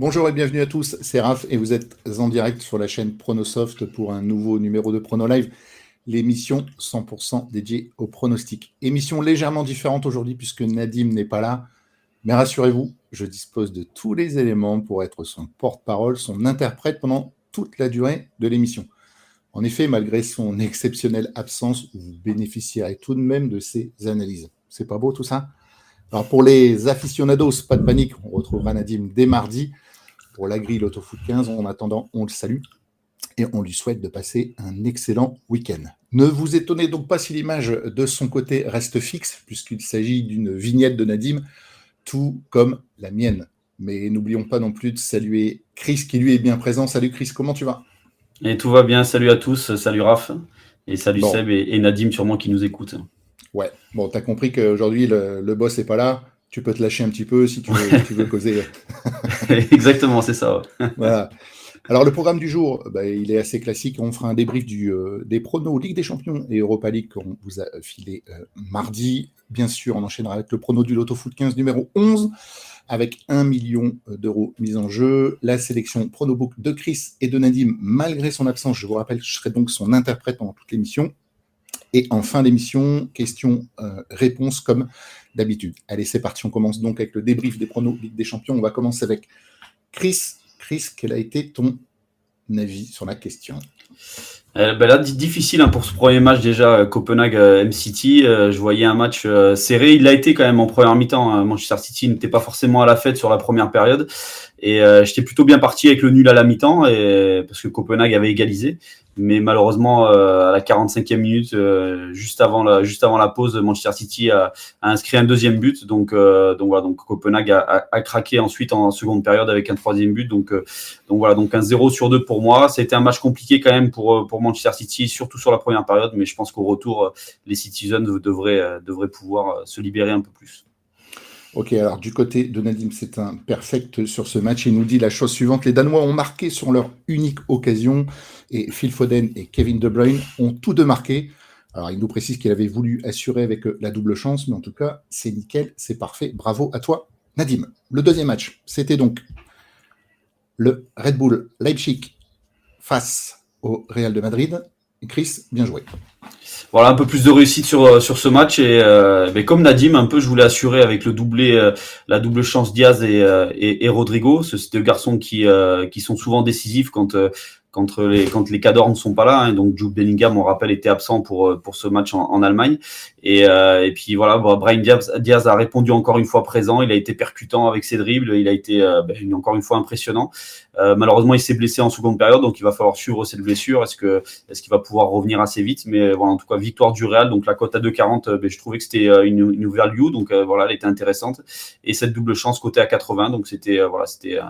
Bonjour et bienvenue à tous, c'est Raph et vous êtes en direct sur la chaîne Pronosoft pour un nouveau numéro de Prono Live, l'émission 100% dédiée au pronostic. Émission légèrement différente aujourd'hui puisque Nadim n'est pas là, mais rassurez-vous, je dispose de tous les éléments pour être son porte-parole, son interprète pendant toute la durée de l'émission. En effet, malgré son exceptionnelle absence, vous bénéficierez tout de même de ses analyses. C'est pas beau tout ça? Alors pour les aficionados, pas de panique, on retrouvera Nadim dès mardi pour la grille l'Autofoot 15. En attendant, on le salue et on lui souhaite de passer un excellent week-end. Ne vous étonnez donc pas si l'image de son côté reste fixe, puisqu'il s'agit d'une vignette de Nadim, tout comme la mienne. Mais n'oublions pas non plus de saluer Chris qui lui est bien présent. Salut Chris, comment tu vas? Et tout va bien, salut à tous, salut Raph, et salut Seb et, Nadim sûrement qui nous écoutent. Ouais, bon, tu as compris qu'aujourd'hui le, le boss n'est pas là, tu peux te lâcher un petit peu si tu veux, causer. Exactement, c'est ça. voilà. Alors le programme du jour, bah, il est assez classique. On fera un débrief du, euh, des pronos Ligue des Champions et Europa League qu'on vous a filé euh, mardi. Bien sûr, on enchaînera avec le prono du Lotto Foot 15 numéro 11 avec 1 million d'euros mis en jeu. La sélection pronobook de Chris et de Nadim, malgré son absence, je vous rappelle, je serai donc son interprète pendant toute l'émission. Et en fin d'émission, questions-réponses euh, comme d'habitude. Allez, c'est parti. On commence donc avec le débrief des pronos Ligue des Champions. On va commencer avec Chris. Chris, quel a été ton avis sur la question? Euh, ben là, difficile hein, pour ce premier match déjà, euh, Copenhague-M-City. je voyais un match serré. Il l'a été quand même en première mi-temps. Hein. Manchester City n'était pas forcément à la fête sur la première période. Et j'étais plutôt bien parti avec le nul à la mi-temps parce que Copenhague avait égalisé mais malheureusement euh, à la 45e minute, euh, juste avant la juste avant la pause, Manchester City a, inscrit un deuxième but. Donc euh, donc voilà, donc Copenhague a, a, craqué ensuite en seconde période avec un troisième but. Donc donc voilà, donc un 0 sur 2 pour moi. C'était un match compliqué quand même pour pour Manchester City, surtout sur la première période, mais je pense qu'au retour, les Citizens devraient devraient pouvoir se libérer un peu plus. Ok, alors du côté de Nadim, c'est un perfect sur ce match. Il nous dit la chose suivante les Danois ont marqué sur leur unique occasion et Phil Foden et Kevin De Bruyne ont tous deux marqué. Alors il nous précise qu'il avait voulu assurer avec euh, la double chance, mais en tout cas, c'est nickel, c'est parfait. Bravo à toi, Nadim. Le deuxième match, c'était donc le Red Bull Leipzig face au Real de Madrid. Chris, bien joué. Voilà un peu plus de réussite sur euh, sur ce match et euh, mais comme Nadim un peu je voulais assurer avec le doublé euh, la double chance Diaz et, et, et Rodrigo ce deux garçons qui qui sont souvent décisifs quand quand les quand les cadors ne sont pas là. Hein, donc Jude Bellingham, on rappelle, était absent pour euh, pour ce match en, Allemagne. Et, euh, et puis voilà, Brian Diaz, a répondu encore une fois présent. Il a été percutant avec ses dribbles. Il a été euh, ben, encore une fois impressionnant. Malheureusement, il s'est blessé en seconde période, donc il va falloir suivre cette blessure. Est-ce que est-ce qu'il va pouvoir revenir assez vite? Mais voilà, en tout cas, victoire du Real. Donc la cote à 2,40, ben, je trouvais que c'était une, une value. Donc voilà, elle était intéressante. Et cette double chance côté à 80. Donc c'était voilà,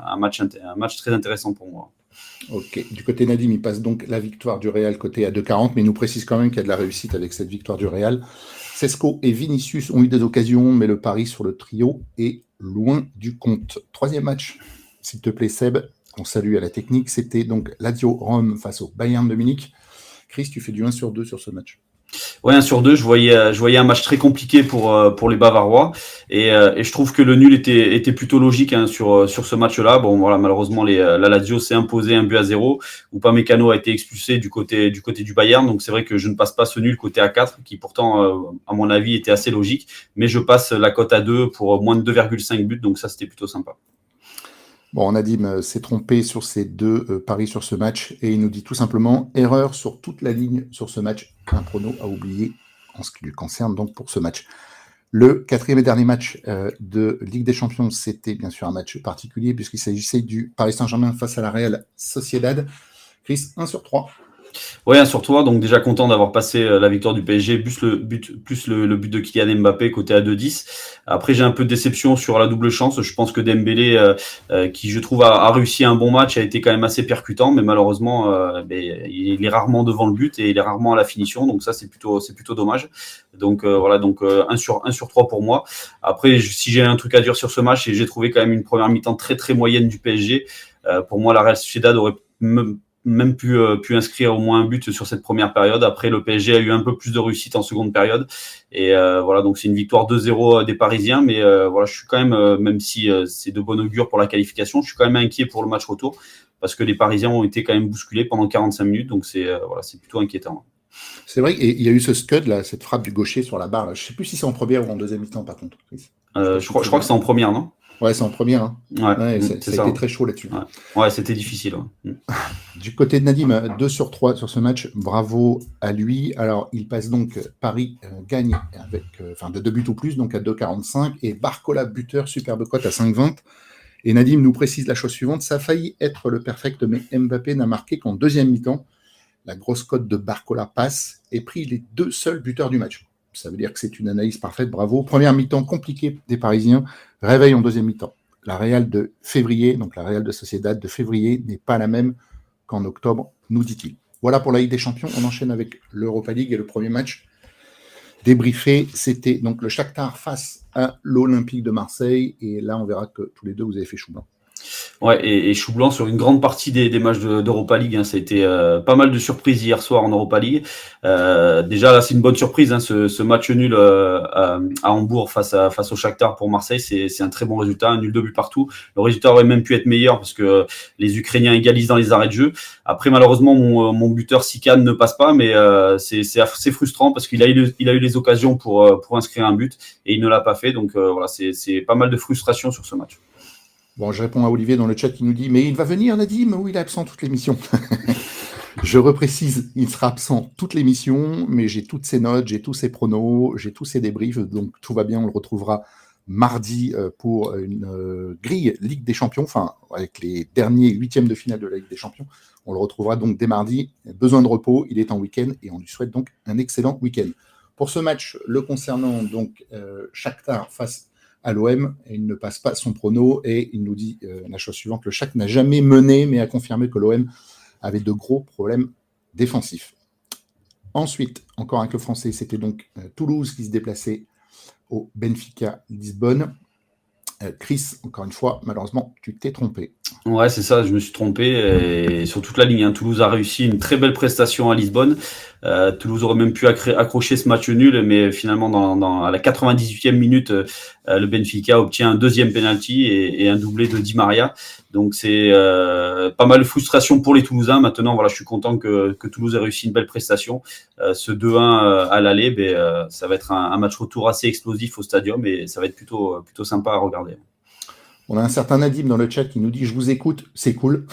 un match un match très intéressant pour moi. Ok. Du côté Nadim, il passe donc la victoire du Real côté à 2,40, mais nous précise quand même qu'il y a de la réussite avec cette victoire du Real. Sesco et Vinicius ont eu des occasions, mais le pari sur le trio est loin du compte. Troisième match, s'il te plaît, Seb, on salue à la technique. C'était donc Lazio Rome face au Bayern de. Chris, tu fais du 1 sur 2 sur ce match. Ouais, un sur deux, je voyais, euh, je voyais un match très compliqué pour euh, pour les Bavarois et, euh, et je trouve que le nul était était plutôt logique hein, sur sur ce match-là. Bon, voilà, malheureusement les la Lazio s'est imposé un but à zéro. Mécano a été expulsé du côté du côté du Bayern, donc c'est vrai que je ne passe pas ce nul côté A4 qui pourtant à mon avis était assez logique, mais je passe la cote à 2 pour moins de 2,5 buts, donc ça c'était plutôt sympa. Bon, Nadim euh, s'est trompé sur ces deux euh, paris sur ce match et il nous dit tout simplement erreur sur toute la ligne sur ce match. Un prono à oublier en ce qui lui concerne donc pour ce match. Le quatrième et dernier match euh, de Ligue des Champions, c'était bien sûr un match particulier puisqu'il s'agissait du Paris Saint-Germain face à la Real Sociedad. Chris, 1 sur 3. Ouais, sur toi, donc déjà content d'avoir passé euh, la victoire du PSG, plus le but, de Kylian Mbappé côté à 2-10. Après, j'ai un peu de déception sur la double chance. Je pense que Dembélé, euh, euh, qui je trouve a, réussi un bon match, a été quand même assez percutant, mais malheureusement, ben, il est rarement devant le but et il est rarement à la finition. Donc ça, c'est plutôt, dommage. Donc voilà, donc 1 sur 1 sur 3 pour moi. Après, si j'ai un truc à dire sur ce match, j'ai trouvé quand même une première mi-temps très très moyenne du PSG. pour moi, la Real Sociedad aurait même pu, euh, pu inscrire au moins un but sur cette première période. Après, le PSG a eu un peu plus de réussite en seconde période. Et euh, voilà, donc c'est une victoire 2-0 des Parisiens. Mais voilà, je suis quand même, même si c'est de bon augure pour la qualification, je suis quand même inquiet pour le match retour parce que les Parisiens ont été quand même bousculés pendant 45 minutes. Donc c'est voilà, c'est plutôt inquiétant. C'est vrai qu'il y a eu ce scud, là, cette frappe du gaucher sur la barre. Je ne sais plus si c'est en première ou en deuxième mi-temps, par contre. je, crois, je crois que c'est en première, non? Ouais, c'est en première. Hein. Ouais, ça, a été très chaud là-dessus. Ouais, c'était difficile. Mm. Du côté de Nadim, 2 sur 3 sur ce match. Bravo à lui. Alors, il passe donc Paris euh, gagne avec euh, enfin de deux buts ou plus, donc à 2,45. Et Barcola buteur, superbe cote à 5,20. Et Nadim nous précise la chose suivante ça a failli être le perfect, mais Mbappé n'a marqué qu'en deuxième mi-temps. La grosse cote de Barcola passe et pris les deux seuls buteurs du match. Ça veut dire que c'est une analyse parfaite, bravo. Première mi-temps compliquée des Parisiens, réveil en deuxième mi-temps. La Real de février, donc la Real de Sociedad de février, n'est pas la même qu'en octobre, nous dit-il. Voilà pour la Ligue des Champions. On enchaîne avec l'Europa League et le premier match débriefé. C'était donc le Shakhtar face à l'Olympique de Marseille. Et là, on verra que tous les deux, vous avez fait chou blanc. Ouais, et, et, chou sur une grande partie des, des matchs d'Europa League. Hein, ça a été euh, pas mal de surprises hier soir en Europa League. Euh, déjà là, c'est une bonne surprise. Hein, ce, match nul euh, à, Hambourg face, au Shakhtar pour Marseille, c'est un très bon résultat. Un nul de but partout. Le résultat aurait même pu être meilleur parce que les Ukrainiens égalisent dans les arrêts de jeu. Après, malheureusement, mon, buteur Sikan ne passe pas, mais c'est frustrant parce qu'il a, eu, il a eu les occasions pour, pour inscrire un but et il ne l'a pas fait. Donc voilà, c'est pas mal de frustration sur ce match. Bon, je réponds à Olivier dans le chat qui nous dit Mais il va venir, Nadim ou il est absent toute l'émission? Je reprécise, il sera absent toute l'émission, mais j'ai toutes ses notes, j'ai tous ses pronos, j'ai tous ses débriefs, donc tout va bien, on le retrouvera mardi euh, pour une euh, grille Ligue des Champions, enfin avec les derniers huitièmes de finale de la Ligue des Champions. On le retrouvera donc dès mardi. Besoin de repos, il est en week-end et on lui souhaite donc un excellent week-end. Pour ce match, le concernant donc euh, Shakhtar face à l'OM il ne passe pas son prono et il nous dit euh, la chose suivante le Chac n'a jamais mené mais a confirmé que l'OM avait de gros problèmes défensifs. Ensuite, encore un club français, c'était donc euh, Toulouse qui se déplaçait au Benfica Lisbonne. Euh, Chris, encore une fois, malheureusement, tu t'es trompé. Ouais, c'est ça, je me suis trompé. Et sur toute la ligne, hein, Toulouse a réussi une très belle prestation à Lisbonne. Euh, Toulouse aurait même pu accrocher ce match nul, mais finalement, à la 98e minute, euh, le Benfica obtient un deuxième penalty et, un doublé de Di Maria. Donc c'est pas mal de frustration pour les Toulousains. Maintenant, voilà, je suis content que, Toulouse ait réussi une belle prestation. ce 2-1 à l'aller, ben, ça va être un, un, match retour assez explosif au stadium et ça va être plutôt, plutôt sympa à regarder. On a un certain Nadim dans le chat qui nous dit Je vous écoute, c'est cool.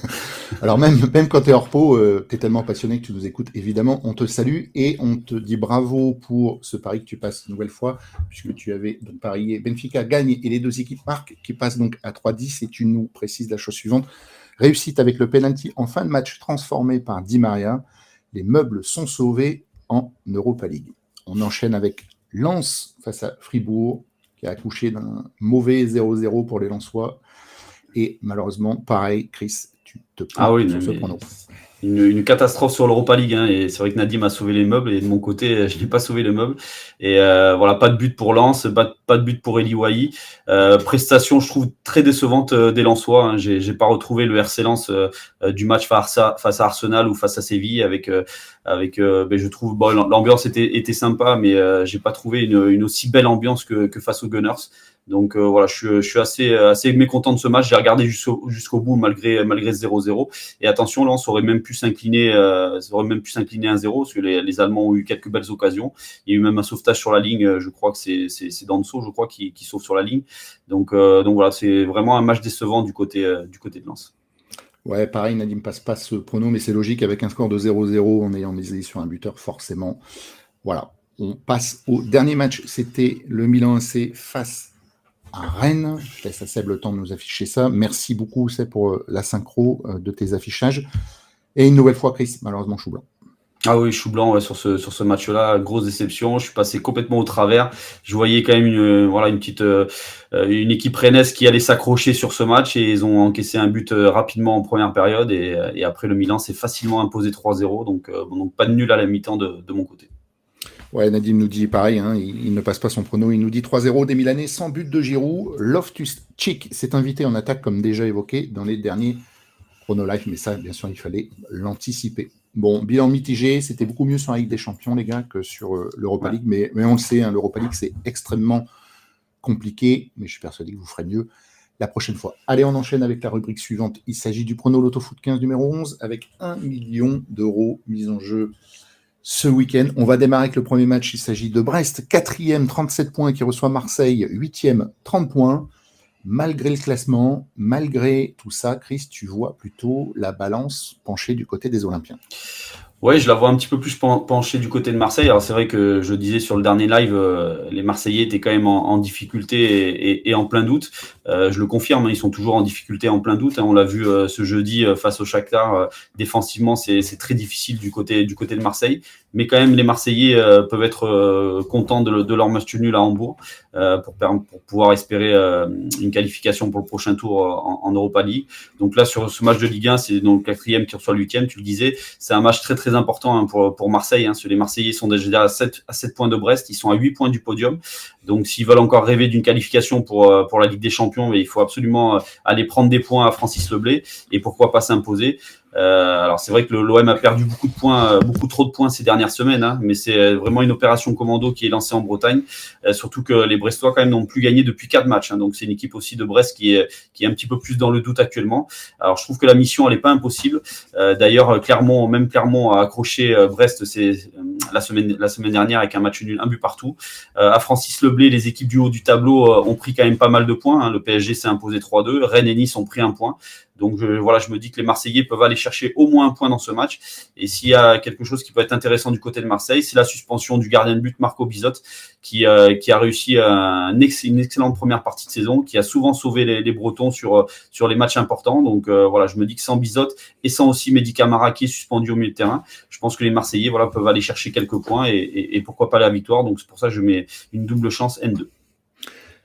Alors, même, quand tu es hors pot, euh, tu es tellement passionné que tu nous écoutes. Évidemment, on te salue et on te dit bravo pour ce pari que tu passes une nouvelle fois, puisque tu avais donc parié Benfica gagne et les deux équipes marquent, qui passent donc à 3-10. Et tu nous précises la chose suivante réussite avec le penalty en fin de match transformé par Di Maria. Les meubles sont sauvés en Europa League. On enchaîne avec Lens face à Fribourg qui a accouché d'un mauvais 0-0 pour les Lensois. Et malheureusement, pareil, Chris, tu te prends ah oui, sur ce une, catastrophe sur l'Europa League. Hein, et c'est vrai que Nadim a sauvé les meubles et de mon côté, je n'ai pas sauvé les meubles. Et euh, voilà, pas de but pour Lens, pas, de but pour Eli Wahi. Euh, prestation, je trouve très décevante euh, des Lensois. Hein. J'ai, j'ai pas retrouvé le RC Lens euh, euh, du match face à, face à Arsenal ou face à Séville avec avec. Ben, je trouve bon, l'ambiance était, était sympa, mais j'ai pas trouvé une, une, aussi belle ambiance que, que face aux Gunners. Donc euh, voilà, je, suis assez, assez mécontent de ce match. J'ai regardé jusqu'au bout malgré malgré 0-0. Et attention, là, on aurait même pu s'incliner, euh, aurait même pu s'incliner 1-0 parce que les, Allemands ont eu quelques belles occasions. Il y a eu même un sauvetage sur la ligne. Euh, je crois que c'est c'est Danso, je crois, qui, sauve sur la ligne. Donc euh, donc voilà, c'est vraiment un match décevant du côté du côté de Lens. Ouais, pareil, Nadim passe pas ce pronom, mais c'est logique avec un score de 0-0 en ayant misé sur un buteur, forcément. Voilà. On passe au dernier match. C'était le Milan AC face à Rennes. Je laisse à Seb le temps de nous afficher ça. Merci beaucoup, c'est pour euh, la synchro euh, de tes affichages. Et une nouvelle fois, Chris, malheureusement, chou blanc. Ah oui, chou blanc sur ce, sur ce match-là, grosse déception. Je suis passé complètement au travers. Je voyais quand même une, euh, voilà, une petite une équipe rennaise qui allait s'accrocher sur ce match et ils ont encaissé un but rapidement en première période et, après le Milan s'est facilement imposé 3-0. Donc, donc pas de nul à la mi-temps de mon côté. Ouais, Nadim nous dit pareil, hein, il, ne passe pas son prono, il nous dit 3-0 des Milanais sans but de Giroud. Loftus Chick s'est invité en attaque comme déjà évoqué dans les derniers Life, mais ça, bien sûr, il fallait l'anticiper. Bon, bilan mitigé, c'était beaucoup mieux sur la Ligue des Champions, les gars, que sur euh, l'Europa League, mais, mais, on le sait, hein, l'Europa League, c'est extrêmement compliqué, mais je suis persuadé que vous ferez mieux la prochaine fois. Allez, on enchaîne avec la rubrique suivante. Il s'agit du prono Loto Foot 15 numéro 11 avec 1 million d'euros mis en jeu ce week-end. On va démarrer avec le premier match. Il s'agit de Brest, 4e, 37 points, qui reçoit Marseille, 8e, 30 points. Malgré le classement, malgré tout ça, Chris, tu vois plutôt la balance pencher du côté des Olympiens. Ouais, je la vois un petit peu plus penchée du côté de Marseille. Alors c'est vrai que je disais sur le dernier live, euh, les Marseillais étaient quand même en, difficulté et, en plein doute. Euh, je le confirme, hein, ils sont toujours en difficulté, en plein doute. Hein. On l'a vu euh, ce jeudi face au Shakhtar. défensivement, c'est très difficile du côté du côté de Marseille. Mais quand même, les Marseillais peuvent être contents de, leur match nul à Hambourg pour, pour, pouvoir espérer une qualification pour le prochain tour en, Europa League. Donc là, sur ce match de Ligue 1, c'est donc le quatrième qui reçoit le huitième. Tu le disais, c'est un match très très important hein, pour, pour Marseille. Hein, les Marseillais sont déjà à 7, à 7 points de Brest, ils sont à 8 points du podium. Donc s'ils veulent encore rêver d'une qualification pour, euh, pour la Ligue des Champions, il faut absolument euh, aller prendre des points à Francis Leblé et pourquoi pas s'imposer. Euh, alors c'est vrai que l'OM a perdu beaucoup de points, euh, beaucoup trop de points ces dernières semaines, hein, mais c'est vraiment une opération commando qui est lancée en Bretagne. Euh, surtout que les Brestois quand même n'ont plus gagné depuis quatre matchs, hein, donc c'est une équipe aussi de Brest qui est qui est un petit peu plus dans le doute actuellement. Alors je trouve que la mission elle est pas impossible. D'ailleurs Clermont, même Clermont a accroché Brest la semaine la semaine dernière avec un match nul, un but partout. à Francis Leblé, les équipes du haut du tableau ont pris quand même pas mal de points. Hein. Le PSG s'est imposé 3-2, Rennes et Nice ont pris un point. Donc je, voilà, je me dis que les Marseillais peuvent aller chercher au moins un point dans ce match. Et s'il y a quelque chose qui peut être intéressant du côté de Marseille, c'est la suspension du gardien de but Marco Bizot, qui, euh, a réussi un une excellente première partie de saison, qui a souvent sauvé les, Bretons sur, sur les matchs importants. Donc euh, voilà, je me dis que sans Bizot et sans aussi Mehdi Camara qui est suspendu au milieu de terrain, je pense que les Marseillais voilà, peuvent aller chercher quelques points et, et, et pourquoi pas la victoire. Donc c'est pour ça que je mets une double chance N2.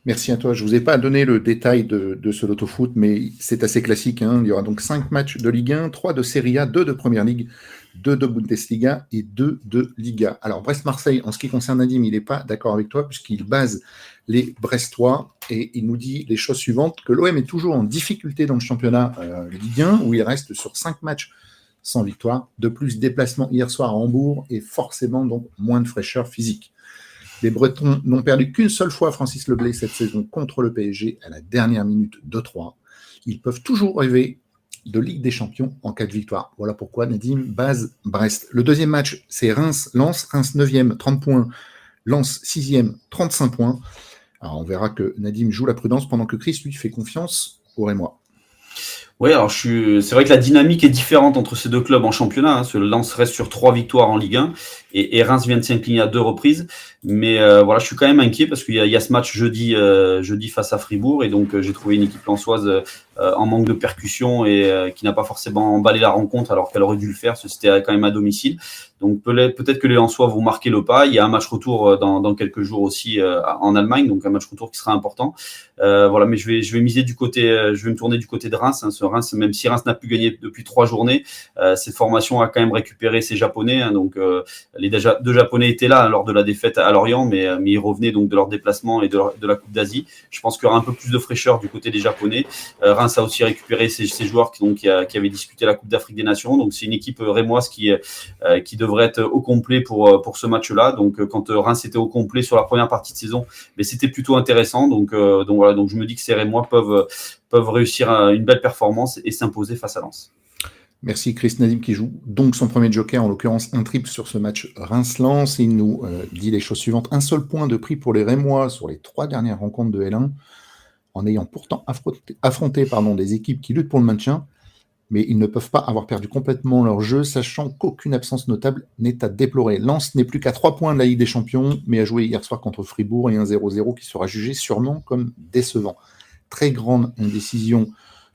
Merci à toi. Je ne vous ai pas donné le détail de, ce loto foot, mais c'est assez classique. Hein. Il y aura donc 5 matchs de Ligue 1, 3 de Serie A, 2 de Première Ligue, 2 de Bundesliga et 2 de Liga. Alors Brest-Marseille, en ce qui concerne Nadim, il n'est pas d'accord avec toi puisqu'il base les Brestois et il nous dit les choses suivantes, que l'OM est toujours en difficulté dans le championnat euh, Ligue 1 où il reste sur 5 matchs sans victoire. De plus, déplacement hier soir à Hambourg et forcément donc moins de fraîcheur physique. Les Bretons n'ont perdu qu'une seule fois Francis Leblay cette saison contre le PSG à la dernière minute de 3. Ils peuvent toujours rêver de Ligue des Champions en cas de victoire. Voilà pourquoi Nadim base Brest. Le deuxième match, c'est Reims-Lens. Reims 9e, 30 points. Lens 6e, 35 points. Alors on verra que Nadim joue la prudence pendant que Chris lui fait confiance au Rémois. Oui, alors je suis... c'est vrai que la dynamique est différente entre ces deux clubs en championnat. Hein. Lens reste sur trois victoires en Ligue 1 et, Reims vient de s'incliner à deux reprises. Mais euh, voilà, je suis quand même inquiet parce qu'il y, y, a ce match jeudi, euh, jeudi face à Fribourg et donc euh, j'ai trouvé une équipe lensoise en manque de percussion et qui n'a pas forcément emballé la rencontre alors qu'elle aurait dû le faire. C'était quand même à domicile. Donc peut-être que les Lensois vont marquer le pas. Il y a un match retour dans, dans quelques jours aussi en Allemagne, donc un match retour qui sera important. voilà, mais je vais je vais miser du côté, je vais me tourner du côté de Reims. Hein, ce Reims, même si Reims n'a plus gagné depuis trois journées, cette formation a quand même récupéré ses Japonais. Hein, donc les deux Japonais étaient là lors de la défaite à Lorient, mais, euh, mais ils revenaient donc de leur déplacement et de, la Coupe d'Asie. Je pense qu'il y aura un peu plus de fraîcheur du côté des Japonais. Euh, Reims a aussi récupéré ses, joueurs qui, avaient discuté la Coupe d'Afrique des Nations. Donc c'est une équipe euh, rémoise qui, qui devrait être au complet pour, pour ce match-là. Donc quand Reims était au complet sur la première partie de saison, mais c'était plutôt intéressant. Donc, je me dis que ces Rémois peuvent, réussir une belle performance et s'imposer face à Lens. Merci Chris Nadim qui joue donc son premier joker, en l'occurrence un triple sur ce match Reims-Lens. Il nous euh, dit les choses suivantes. Un seul point de prix pour les Rémois sur les trois dernières rencontres de L1, en ayant pourtant affronté, des équipes qui luttent pour le maintien, mais ils ne peuvent pas avoir perdu complètement leur jeu, sachant qu'aucune absence notable n'est à déplorer. Lens n'est plus qu'à trois points de la Ligue des Champions, mais a joué hier soir contre Fribourg et un 0-0 qui sera jugé sûrement comme décevant. Très grande indécision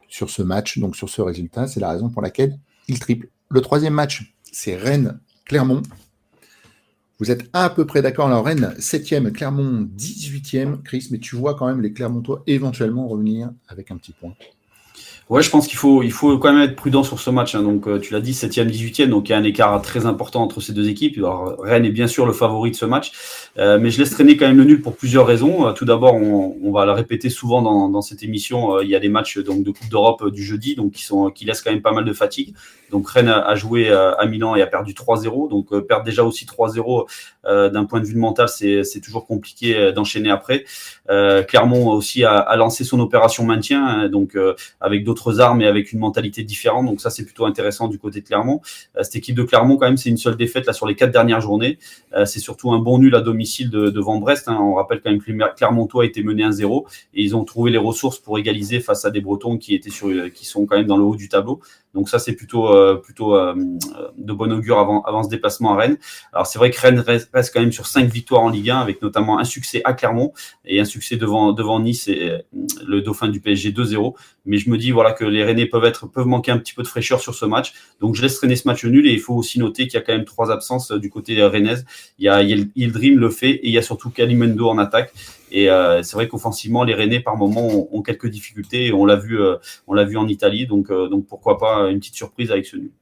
sur ce match, donc sur ce résultat. C'est la raison pour laquelle il triple. Le troisième match, c'est Rennes-Clermont. Vous êtes à peu près d'accord. Alors, Rennes, 7e, Clermont, 18e. Chris, mais tu vois quand même les Clermontois éventuellement revenir avec un petit point. Ouais, je pense qu'il faut, quand même être prudent sur ce match. Hein. Donc, euh, tu l'as dit, 7e, 18e, donc il y a un écart très important entre ces deux équipes. Alors, Rennes est bien sûr le favori de ce match, euh, mais je laisse traîner quand même le nul pour plusieurs raisons. Euh, tout d'abord, on, va le répéter souvent dans, dans cette émission, il y a des matchs donc, de Coupe d'Europe du jeudi, donc qui, sont, qui laissent quand même pas mal de fatigue. Donc, Rennes a, joué à Milan et a perdu 3-0. Donc, perdre déjà aussi 3-0 d'un point de vue mental, c'est toujours compliqué d'enchaîner après. Clermont aussi a, lancé son opération maintien, hein, donc avec d'autres armes et avec une mentalité différente. Donc ça, c'est plutôt intéressant du côté de Clermont. Euh, cette équipe de Clermont, quand même, c'est une seule défaite là sur les quatre dernières journées. Euh, c'est surtout un bon nul à domicile de, devant Brest. Hein. On rappelle quand même que Clermontois a été mené 1-0 et ils ont trouvé les ressources pour égaliser face à des Bretons qui étaient sur, qui sont quand même dans le haut du tableau. Donc ça, c'est plutôt, euh, plutôt de bon augure avant, avant ce déplacement à Rennes. Alors c'est vrai que Rennes reste, quand même sur cinq victoires en Ligue 1 avec notamment un succès à Clermont et un succès devant, devant Nice et le Dauphin du PSG 2-0. Mais je me dis voilà que les Rennais peuvent être peuvent manquer un petit peu de fraîcheur sur ce match. Donc je laisse traîner ce match nul et il faut aussi noter qu'il y a quand même trois absences euh, du côté rennais. Il y a Yildirim le fait et il y a surtout Kalimendo en attaque. Et euh, c'est vrai qu'offensivement, les Rennais par moment ont, quelques difficultés. on l'a vu, euh, on l'a vu en Italie. Donc, donc pourquoi pas une petite surprise avec ce nul.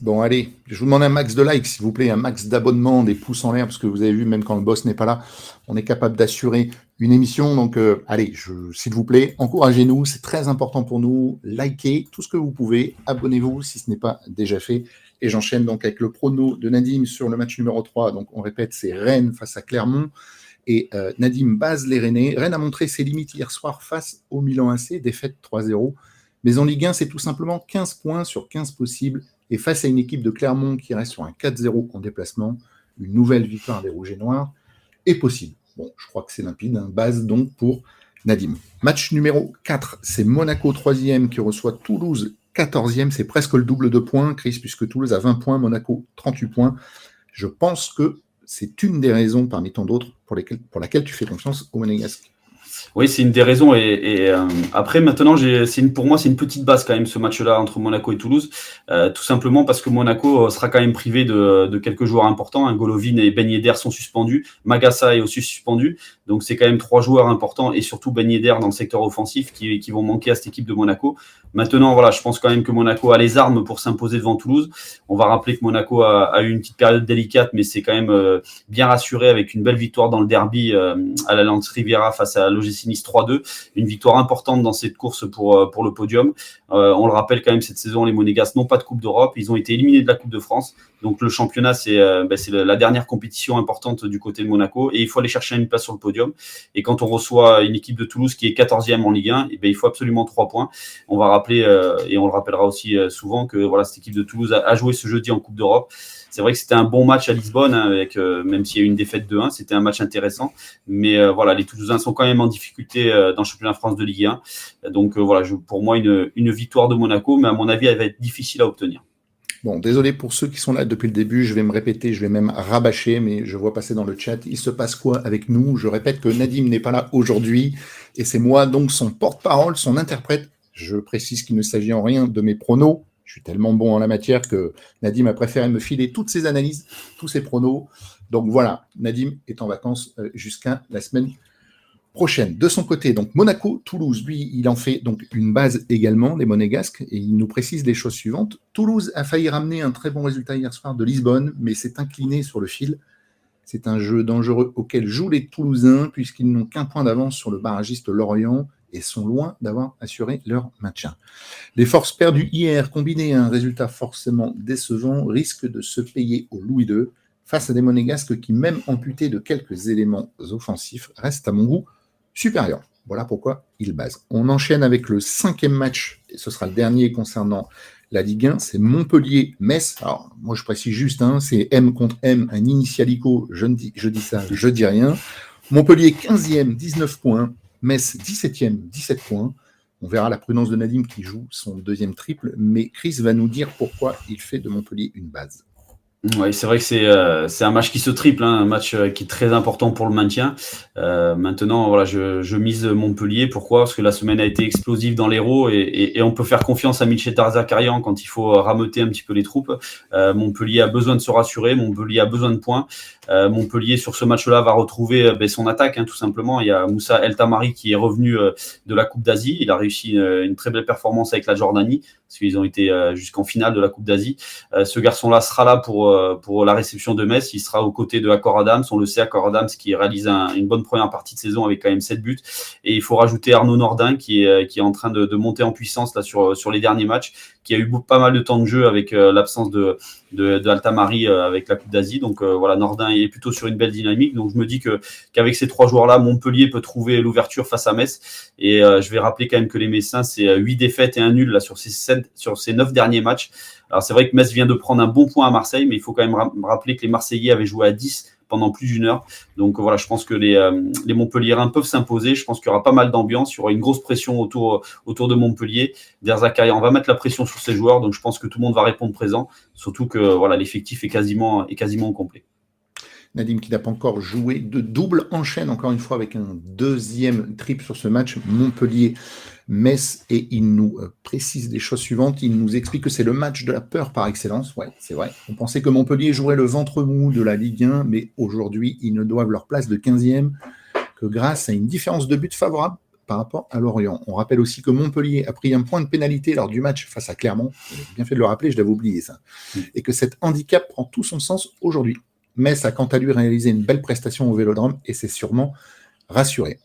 Bon, allez, je vous demande un max de likes, s'il vous plaît, un max d'abonnements, des pouces en l'air, parce que vous avez vu, même quand le boss n'est pas là, on est capable d'assurer une émission. Donc, euh, allez, s'il vous plaît, encouragez-nous, c'est très important pour nous. Likez tout ce que vous pouvez, abonnez-vous si ce n'est pas déjà fait. Et j'enchaîne donc avec le prono de Nadim sur le match numéro 3. Donc, on répète, c'est Rennes face à Clermont. Et euh, Nadim base les Rennais. Rennes a montré ses limites hier soir face au Milan AC, défaite 3-0. Mais en Ligue 1, c'est tout simplement 15 points sur 15 possibles et face à une équipe de Clermont qui reste sur un 4-0 en déplacement, une nouvelle victoire des Rouges et Noirs est possible. Bon, je crois que c'est limpide. Hein. Base donc pour Nadim. Match numéro 4, c'est Monaco 3e qui reçoit Toulouse 14e. C'est presque le double de points, Chris, puisque Toulouse a 20 points, Monaco 38 points. Je pense que c'est une des raisons parmi tant d'autres pour, laquelle tu fais confiance au Monégasque. Oui, c'est une des raisons. Et, euh, après, maintenant, une, pour moi, c'est une petite base quand même ce match-là entre Monaco et Toulouse, euh, tout simplement parce que Monaco euh, sera quand même privé de, quelques joueurs importants. Hein. Golovin et Ben Yedder sont suspendus, Magassa est aussi suspendu, donc c'est quand même trois joueurs importants et surtout Ben Yedder dans le secteur offensif qui, vont manquer à cette équipe de Monaco. Maintenant, voilà, je pense quand même que Monaco a les armes pour s'imposer devant Toulouse. On va rappeler que Monaco a, a eu une petite période délicate, mais c'est quand même bien rassuré avec une belle victoire dans le derby à la Lance Riviera face à l'OGC Nice 3-2. Une victoire importante dans cette course pour, euh, pour le podium. Euh, on le rappelle quand même, cette saison, les Monégasques n'ont pas de Coupe d'Europe. Ils ont été éliminés de la Coupe de France. Donc le championnat, c'est euh, ben, la dernière compétition importante du côté de Monaco. Et il faut aller chercher une place sur le podium. Et quand on reçoit une équipe de Toulouse qui est 14e en Ligue 1, et ben, il faut absolument 3 points. On va rappeler, et on le rappellera aussi souvent, que voilà, cette équipe de Toulouse a joué ce jeudi en Coupe d'Europe. C'est vrai que c'était un bon match à Lisbonne, hein, avec euh, même s'il y a eu une défaite de 1, c'était un match intéressant. Mais euh, voilà, les Toulousains sont quand même en difficulté euh, dans le championnat France de Ligue 1. Donc voilà, pour moi, une, une victoire de Monaco, mais à mon avis, elle va être difficile à obtenir. Bon, désolé pour ceux qui sont là depuis le début, je vais me répéter, je vais même rabâcher, mais je vois passer dans le chat, il se passe quoi avec nous? Je répète que Nadim n'est pas là aujourd'hui, et c'est moi donc son porte-parole, son interprète. Je précise qu'il ne s'agit en rien de mes pronos, je suis tellement bon en la matière que Nadim a préféré me filer toutes ses analyses, tous ses pronos. Donc voilà, Nadim est en vacances euh, jusqu'à la semaine prochaine. De son côté, donc Monaco, Toulouse, lui, il en fait donc une base également, des monégasques, et il nous précise les choses suivantes. Toulouse a failli ramener un très bon résultat hier soir de Lisbonne, mais s'est incliné sur le fil. C'est un jeu dangereux auquel jouent les Toulousains, puisqu'ils n'ont qu'un point d'avance sur le barragiste Lorient et sont loin d'avoir assuré leur maintien. Les forces perdues hier, combinées à un résultat forcément décevant, risquent de se payer au Louis II face à des monégasques qui, même amputés de quelques éléments offensifs, restent à mon goût supérieurs. Voilà pourquoi ils basent. On enchaîne avec le cinquième match, et ce sera le dernier concernant la Ligue 1, c'est Montpellier-Metz. Alors, moi je précise juste, hein, c'est M contre M, un initialico, je, dis, je dis ça, je dis rien. Montpellier 15e, 19 points. Metz 17e, 17 points. On verra la prudence de Nadim qui joue son deuxième triple, mais Chris va nous dire pourquoi il fait de Montpellier une base. Oui, c'est vrai que c'est euh, un match qui se triple, hein, un match euh, qui est très important pour le maintien. Euh, maintenant, voilà, je, je, mise Montpellier. Pourquoi? Parce que la semaine a été explosive dans l'Hérault et, et, et, on peut faire confiance à Michel Tarzakarian quand il faut rameuter un petit peu les troupes. Euh, Montpellier a besoin de se rassurer, Montpellier a besoin de points. Euh, Montpellier sur ce match-là va retrouver ben, son attaque, hein, tout simplement. Il y a Moussa El Tamari qui est revenu de la Coupe d'Asie. Il a réussi une, une, très belle performance avec la Jordanie parce qu'ils ont été jusqu'en finale de la Coupe d'Asie. ce garçon-là sera là pour euh, pour la réception de Metz. Il sera aux côtés de Accor Adams. On le sait, Accor Adams qui réalise une bonne première partie de saison avec quand même 7 buts. Et il faut rajouter Arnaud Nordin qui est, euh, qui est en train de, de monter en puissance là sur, sur les derniers matchs, qui a eu pas mal de temps de jeu avec euh, l'absence de, de, Altamari avec la Coupe d'Asie. Donc voilà, Nordin est plutôt sur une belle dynamique. Donc je me dis que qu'avec ces trois joueurs-là, Montpellier peut trouver l'ouverture face à Metz. Et je vais rappeler quand même que les Messins, c'est 8 défaites et un nul là sur ces, 7, sur ces 9 derniers matchs. Alors c'est vrai que Metz vient de prendre un bon point à Marseille, mais il faut quand même rappeler que les Marseillais avaient joué à 10 pendant plus d'une heure. Donc voilà, je pense que les, euh, les peuvent s'imposer. Je pense qu'il y aura pas mal d'ambiance, il y aura une grosse pression autour, autour de Montpellier. Derzakaria, on va mettre la pression sur ces joueurs, donc je pense que tout le monde va répondre présent, surtout que voilà, l'effectif est quasiment, est quasiment complet. Nadim qui n'a pas encore joué de double enchaîne encore une fois avec un deuxième trip sur ce match Montpellier Metz et il nous euh, précise des choses suivantes. Il nous explique que c'est le match de la peur par excellence. Ouais, c'est vrai. On pensait que Montpellier jouerait le ventre mou de la Ligue 1, mais aujourd'hui, ils ne doivent leur place de 15e que grâce à une différence de but favorable par rapport à Lorient. On rappelle aussi que Montpellier a pris un point de pénalité lors du match face à Clermont. J'ai bien fait de le rappeler, je l'avais oublié ça. Et que cet handicap prend tout son sens aujourd'hui. Metz a quant à lui réalisé une belle prestation au Vélodrome et c'est sûrement rassuré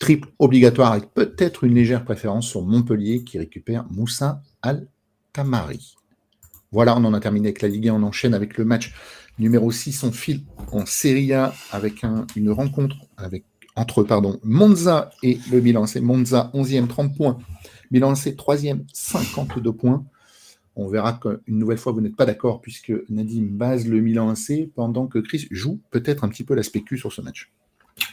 triple obligatoire avec peut-être une légère préférence sur Montpellier qui récupère Moussa Al-Tamari. Voilà, on en a terminé avec la Ligue 1. On enchaîne avec le match numéro 6. On file en Serie A avec une rencontre entre pardon, Monza et le Milan. C'est Monza 11e, 30 points. Milan c'est 3e, 52 points. On verra qu'une nouvelle fois, vous n'êtes pas d'accord puisque Nadim base le Milan AC pendant que Chris joue peut-être un petit peu la spécu sur ce match.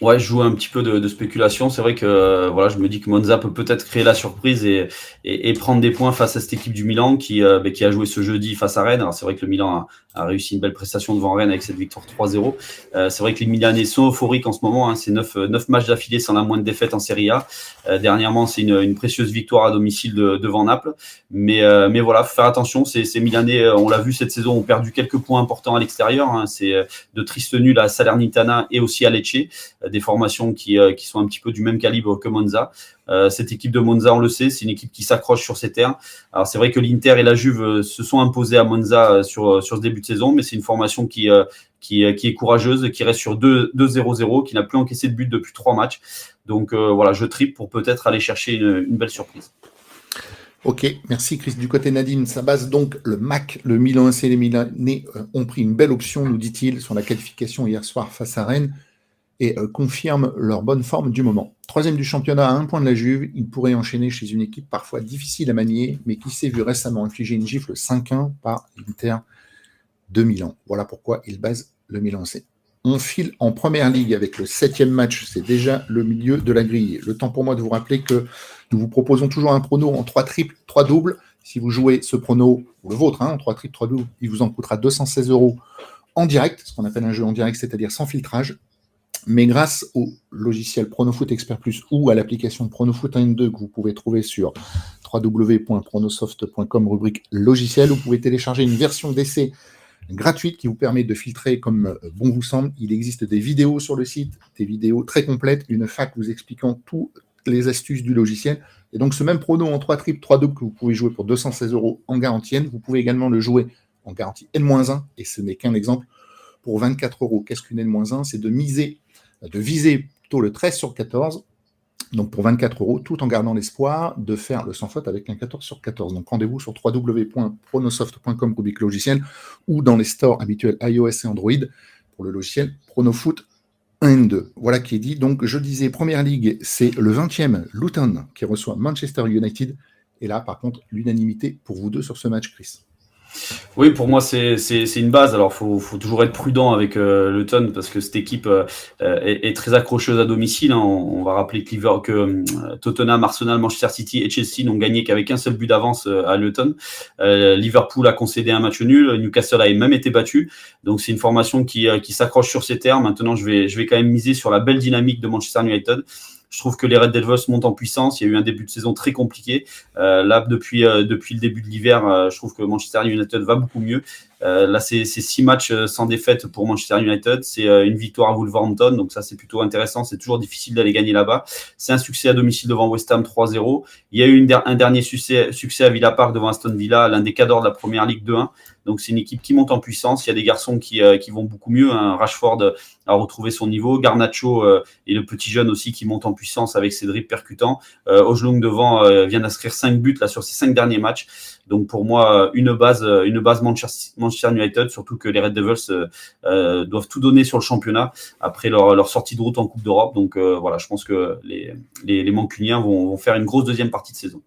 Ouais, je joue un petit peu de, de spéculation. C'est vrai que euh, voilà, je me dis que Monza peut peut-être créer la surprise et, et, et, prendre des points face à cette équipe du Milan qui, euh, bah, qui a joué ce jeudi face à Rennes. Alors c'est vrai que le Milan a, a, réussi une belle prestation devant Rennes avec cette victoire 3-0. Euh, c'est vrai que les Milanais sont euphoriques en ce moment. Hein. C'est neuf, neuf matchs d'affilée sans la moindre défaite en Serie A. Euh, dernièrement, c'est une, une, précieuse victoire à domicile de, devant Naples. Mais, mais voilà, faut faire attention. Ces, ces Milanais, on l'a vu cette saison, ont perdu quelques points importants à l'extérieur. Hein. C'est de tristes nuls à Salernitana et aussi à Lecce des formations qui, euh, qui sont un petit peu du même calibre que Monza. Euh, cette équipe de Monza, on le sait, c'est une équipe qui s'accroche sur ses terres. Alors c'est vrai que l'Inter et la Juve euh, se sont imposés à Monza sur, sur ce début de saison, mais c'est une formation qui, qui, est courageuse, qui reste sur 2-0-0, qui n'a plus encaissé de but depuis trois matchs. Donc voilà, je tripe pour peut-être aller chercher une, belle surprise. Ok, merci Chris. Du côté Nadine, ça base donc le MAC, le Milan AC, les Milanais ont pris une belle option, nous dit-il, sur la qualification hier soir face à Rennes et euh, confirment leur bonne forme du moment. Troisième du championnat à un point de la Juve, il pourrait enchaîner chez une équipe parfois difficile à manier, mais qui s'est vu récemment infliger une gifle 5-1 par l'Inter de Milan. Voilà pourquoi il base le Milan C. On file en première ligue avec le septième match, c'est déjà le milieu de la grille. Le temps pour moi de vous rappeler que nous vous proposons toujours un prono en 3 triples, 3 doubles. Si vous jouez ce prono, ou le vôtre, hein, en 3 triples, 3 doubles, il vous en coûtera 216 euros en direct, ce qu'on appelle un jeu en direct, c'est-à-dire sans filtrage. Mais grâce au logiciel Pronofoot Expert Plus ou à l'application Pronofoot 1 2 que vous pouvez trouver sur www.pronosoft.com rubrique logiciel, vous pouvez télécharger une version d'essai gratuite qui vous permet de filtrer comme euh, bon vous semble. Il existe des vidéos sur le site, des vidéos très complètes, une fac vous expliquant toutes les astuces du logiciel. Et donc ce même prono en 3 triples, 3 doubles que vous pouvez jouer pour 216 euros en garantie vous pouvez également le jouer en garantie N-1, et ce n'est qu'un exemple, pour 24 euros. Qu'est-ce qu'une N-1 C'est de miser de viser plutôt le 13 sur 14, donc pour 24 euros, tout en gardant l'espoir de faire le sans faute avec un 14 sur 14. Donc rendez-vous sur www.pronosoft.com rubrique logiciel ou dans les stores habituels iOS et Android pour le logiciel Pronofoot 1 2. Voilà qui est dit. Donc je disais, Première Ligue, c'est le 20e Luton qui reçoit Manchester United. Et là, par contre, l'unanimité pour vous deux sur ce match, Chris. Oui, pour moi, c'est une base. Alors, faut, faut toujours être prudent avec euh, parce que cette équipe euh, est, très accrocheuse à domicile. Hein. On, va rappeler que, euh, Tottenham, Arsenal, Manchester City et Chelsea n'ont gagné qu'avec un seul but d'avance à Luton. Liverpool a concédé un match nul. Newcastle a même été battu. Donc, c'est une formation qui, qui s'accroche sur ses terres. Maintenant, je vais, je vais quand même miser sur la belle dynamique de Manchester United. Je trouve que les Red Devils montent en puissance. Il y a eu un début de saison très compliqué. Euh, là, depuis, euh, depuis le début de l'hiver, euh, je trouve que Manchester United va beaucoup mieux. Euh, là, c'est six matchs euh, sans défaite pour Manchester United. C'est euh, une victoire à Wolverhampton, donc ça c'est plutôt intéressant. C'est toujours difficile d'aller gagner là-bas. C'est un succès à domicile devant West Ham 3-0. Il y a eu un dernier succès, succès à Villa Park devant Aston Villa, l'un des cadors de la première ligue 2-1. Donc c'est une équipe qui monte en puissance. Il y a des garçons qui, qui vont beaucoup mieux. Hein. Rashford a retrouvé son niveau. Garnacho et le petit jeune aussi qui monte en puissance avec ses dribbles percutants. Euh, devant vient d'inscrire 5 buts là sur ses 5 derniers matchs. Donc pour moi, une base, une base Manchester United, surtout que les Red Devils euh, euh, doivent tout donner sur le championnat après leur, sortie de route en Coupe d'Europe. Donc euh, voilà, je pense que les, les, Mancuniens vont, faire une grosse deuxième partie de saison.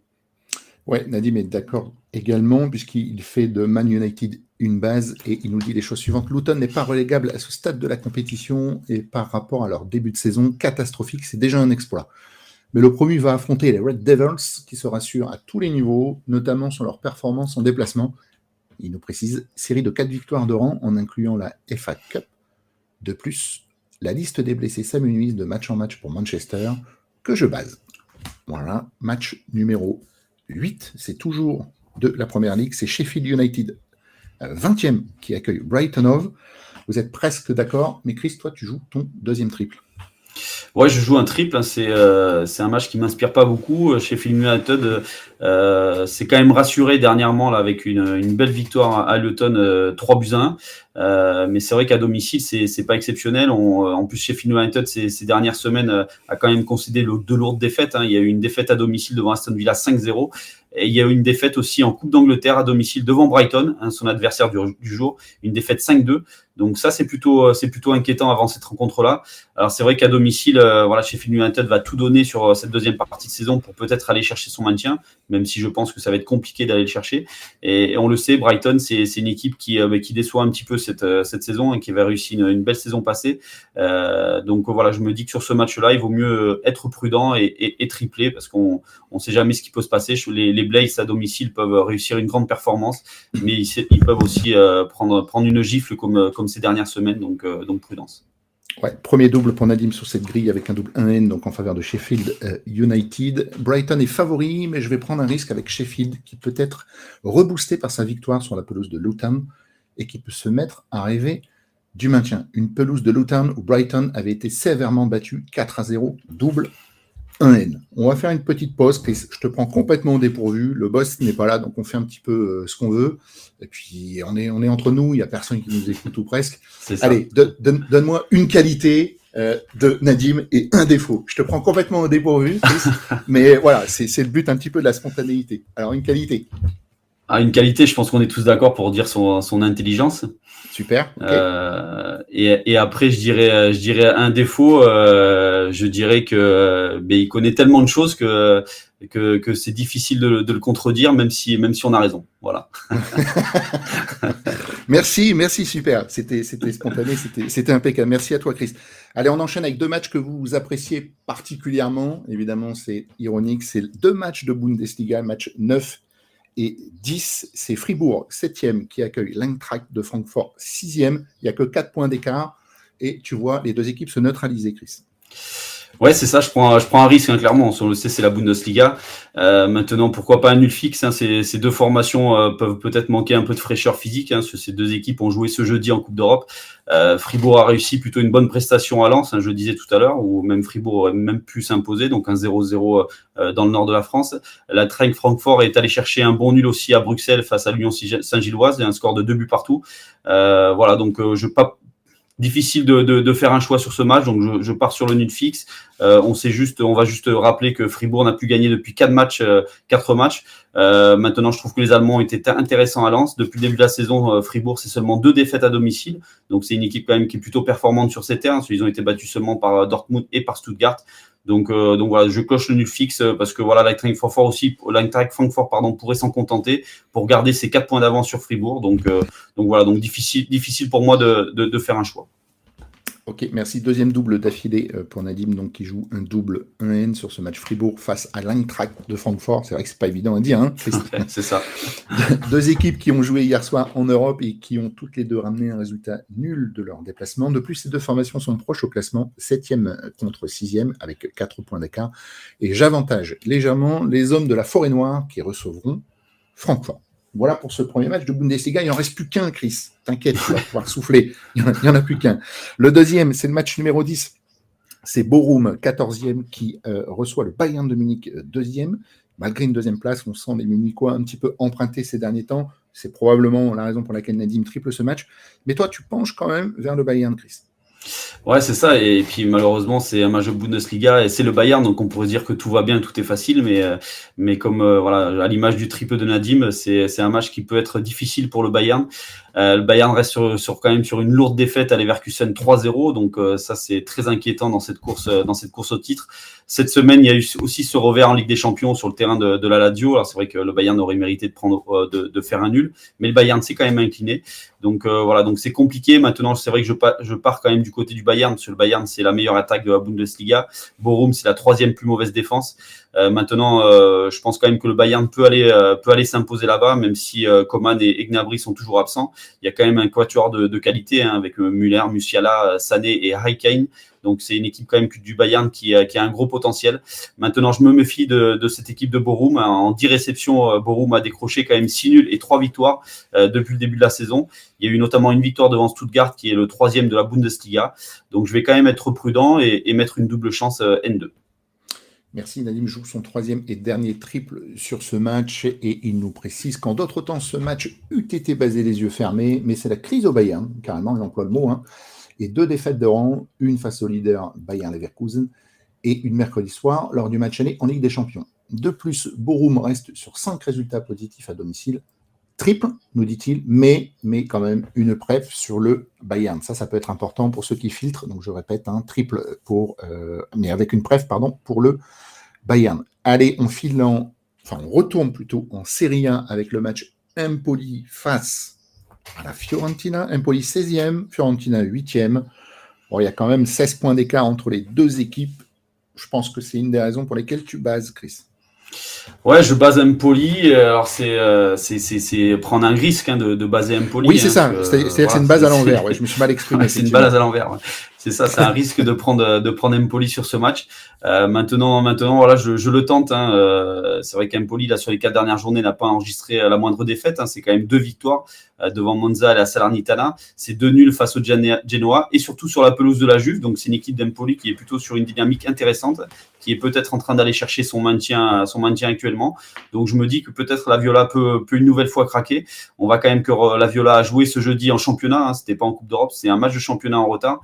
Ouais, Nadim est d'accord également, puisqu'il fait de Man United une base et il nous dit les choses suivantes. Luton n'est pas relégable à ce stade de la compétition et par rapport à leur début de saison catastrophique, c'est déjà un exploit. Mais le promu va affronter les Red Devils qui se rassurent à tous les niveaux, notamment sur leur performance en déplacement. Il nous précise série de 4 victoires de rang en incluant la FA Cup. De plus, la liste des blessés s'amenuise de match en match pour Manchester que je base. Voilà, match numéro 8, c'est toujours de la première ligue, c'est Sheffield United 20e euh, qui accueille Brighton Hove. Vous êtes presque d'accord, mais Chris, toi tu joues ton deuxième triple. Ouais, je joue un triple. Hein, c'est euh, un match qui m'inspire pas beaucoup. Chez Film United, euh, c'est quand même rassuré dernièrement là avec une, une belle victoire à Luton, euh, 3 buts à 1. Euh, mais c'est vrai qu'à domicile, c'est pas exceptionnel. On, en plus, chez Film United, ces, ces dernières semaines, euh, a quand même concédé de lourdes défaites. Hein. Il y a eu une défaite à domicile devant Aston Villa 5-0. Et il y a eu une défaite aussi en Coupe d'Angleterre à domicile devant Brighton, hein, son adversaire du, du, jour, une défaite 5-2. Donc ça, c'est plutôt, euh, c'est plutôt inquiétant avant cette rencontre-là. Alors c'est vrai qu'à domicile, euh, voilà, chez United va tout donner sur euh, cette deuxième partie de saison pour peut-être aller chercher son maintien, même si je pense que ça va être compliqué d'aller le chercher. Et, on le sait, Brighton, c'est, c'est une équipe qui, bah, qui déçoit un petit peu cette, cette saison et qui avait réussi une, belle saison passée. Euh, donc voilà, je me dis que sur ce match-là, il vaut mieux être prudent et, tripler parce qu'on on sait jamais ce qui peut se passer. Les, les Blazes à domicile peuvent réussir une grande performance, mais ils, ils peuvent aussi prendre, prendre une gifle comme, comme ces dernières semaines, donc, euh, donc prudence. Ouais, premier double pour Nadim sur cette grille avec un double 1N donc en faveur de Sheffield euh, United. Brighton est favori, mais je vais prendre un risque avec Sheffield qui peut être reboosté par sa victoire sur la pelouse de Luton et qui peut se mettre à rêver du maintien. Une pelouse de Luton où Brighton avait été sévèrement battu 4 à 0, double On va faire une petite pause, Chris. Je te prends complètement au dépourvu. Le boss n'est pas là, donc on fait un petit peu euh, ce qu'on veut. Et puis, on est, on est entre nous, il n'y a personne qui nous écoute ou presque. Allez, donne-moi une qualité euh, de Nadim et un défaut. Je te prends complètement au dépourvu, Chris, mais voilà, c'est le but un petit peu de la spontanéité. Alors, une qualité. Ah, une qualité, je pense qu'on est tous d'accord pour dire son, son intelligence. Super. Euh, et, et, après, je dirais, je dirais un défaut. Euh, je dirais que ben, il connaît tellement de choses que que, que c'est difficile de, de, le contredire, même si même si on a raison. Voilà. merci, merci, super. C'était c'était spontané, c'était c'était impeccable. Merci à toi, Chris. Allez, on enchaîne avec deux matchs que vous appréciez particulièrement. Évidemment, c'est ironique. C'est deux matchs de Bundesliga, match 9 et 10, c'est Fribourg, 7e, qui accueille l'Eintracht de Francfort, 6e. Il n'y a que 4 points d'écart. Et tu vois les deux équipes se neutraliser, Chris. Ouais, c'est ça. Je prends, je prends un risque, hein, clairement. On le sait, c'est la Bundesliga. Euh, maintenant, pourquoi pas un nul fixe hein, ces, ces, deux formations euh, peuvent peut-être manquer un peu de fraîcheur physique. Hein, ces deux équipes ont joué ce jeudi en Coupe d'Europe. Euh, Fribourg a réussi plutôt une bonne prestation à Lens, hein, je le disais tout à l'heure, où même Fribourg aurait même pu s'imposer, donc un 0-0 euh, dans le nord de la France. La Trenk Francfort est allé chercher un bon nul aussi à Bruxelles face à l'Union Saint-Gilloise et un score de deux buts partout. Euh, voilà, donc je pas difficile de, de, faire un choix sur ce match, donc je, je pars sur le nul fixe. Euh, on sait juste, on va juste rappeler que Fribourg n'a plus gagné depuis quatre matchs, euh, quatre matchs. Euh, maintenant, je trouve que les Allemands ont été intéressants à Lens. Depuis le début de la saison, Fribourg c'est seulement deux défaites à domicile, donc c'est une équipe quand même qui est plutôt performante sur ces terrains. Ils ont été battus seulement par Dortmund et par Stuttgart. Donc, euh, donc voilà, je coche le nul fixe parce que voilà, l'Eintracht Francfort aussi, Francfort pardon, pourrait s'en contenter pour garder ses 4 points d'avance sur Fribourg. Donc, donc voilà, donc difficile, difficile pour moi de, de faire un choix. Ok, merci. Deuxième double d'affilée euh, pour Nadim, donc qui joue un double 1N sur ce match Fribourg face à l'Eintracht de Francfort. C'est vrai que c'est pas évident à dire. Hein c'est ça. deux équipes qui ont joué hier soir en Europe et qui ont toutes les deux ramené un résultat nul de leur déplacement. De plus, ces deux formations sont proches au classement, 7e contre 6e avec 4 points d'écart. Et j'avantage légèrement les hommes de la Forêt Noire qui recevront Francfort. Voilà pour ce premier match de Bundesliga. Il n'en reste plus qu'un, Chris. T'inquiète, tu vas pouvoir souffler. Il n'y en, a plus qu'un. Le deuxième, c'est le match numéro 10. C'est Borum, 14e, qui euh, reçoit le Bayern de Munich, 2e. Euh, Malgré une deuxième place, on sent les Munichois un petit peu empruntés ces derniers temps. C'est probablement la raison pour laquelle Nadim triple ce match. Mais toi, tu penches quand même vers le Bayern, Chris. Ouais, c'est ça. Et puis malheureusement, c'est un match de Bundesliga et c'est le Bayern, donc on pourrait dire que tout va bien, tout est facile. Mais, euh, mais comme euh, voilà, à l'image du triple de Nadim, c'est un match qui peut être difficile pour le Bayern. Euh, le Bayern reste sur, quand même sur une lourde défaite à Leverkusen 3-0, donc ça c'est très inquiétant dans cette course dans cette course au titre. Cette semaine, il y a eu aussi ce revers en Ligue des Champions sur le terrain de, de la Lazio. Alors c'est vrai que le Bayern aurait mérité de prendre de, de faire un nul, mais le Bayern s'est quand même incliné. Donc voilà, donc c'est compliqué. Maintenant, c'est vrai que je, je pars quand même du côté du Bayern, parce que le Bayern, c'est la meilleure attaque de la Bundesliga. Borum, c'est la troisième plus mauvaise défense. Euh, maintenant, euh, je pense quand même que le Bayern peut aller euh, peut aller s'imposer là-bas, même si Coman et, Gnabry sont toujours absents. Il y a quand même un quatuor de, de qualité hein, avec Müller, Musiala, Sané et Harry. Donc c'est une équipe quand même du Bayern qui, qui, a un gros potentiel. Maintenant, je me méfie de, de cette équipe de Borum. En 10 réceptions, Borum a décroché quand même 6 nuls et 3 victoires depuis le début de la saison. Il y a eu notamment une victoire devant Stuttgart qui est le troisième de la Bundesliga. Donc je vais quand même être prudent et, et mettre une double chance N2. Merci. Nadim joue son troisième et dernier triple sur ce match et il nous précise qu'en d'autres temps, ce match eût été basé les yeux fermés, mais c'est la crise au Bayern, carrément, il emploie le mot, hein, et deux défaites de rang, une face au leader Bayern Leverkusen et une mercredi soir lors du match aller en Ligue des Champions. De plus, Borum reste sur cinq résultats positifs à domicile, triple, nous dit-il, mais, quand même une preuve sur le Bayern. Ça, ça peut être important pour ceux qui filtrent. Donc, je répète, un triple pour, euh, mais avec une preuve, pardon, pour le Bayern. Allez, on file en, enfin, on retourne plutôt en Série 1 avec le match Empoli face à la Fiorentina. Empoli 16e, Fiorentina 8e. Bon, il y a quand même 16 points d'écart entre les deux équipes. Je pense que c'est une des raisons pour lesquelles tu bases, Chris. Ouais, je base Empoli. Alors, c'est euh, c'est prendre un risque hein, de, de, baser Empoli. Oui, c'est hein, ça. C'est-à-dire c'est une base à l'envers. Ouais, je me suis mal exprimé. c'est une base à l'envers. C'est ça, c'est un risque de prendre de prendre Empoli sur ce match. Euh, maintenant, maintenant, voilà, je, je le tente. Hein. Euh, c'est vrai qu'Empoli, là, sur les quatre dernières journées, n'a pas enregistré la moindre défaite. Hein. C'est quand même deux victoires euh, devant Monza et la Salernitana. C'est deux nuls face au Genoa et surtout sur la pelouse de la Juve. Donc, c'est une équipe d'Empoli qui est plutôt sur une dynamique intéressante, qui est peut-être en train d'aller chercher son maintien, son maintien actuellement. Donc, je me dis que peut-être la Viola peut, peut une nouvelle fois craquer. On va quand même que la Viola a joué ce jeudi en championnat. Hein. C'était pas en Coupe d'Europe, c'est un match de championnat en retard.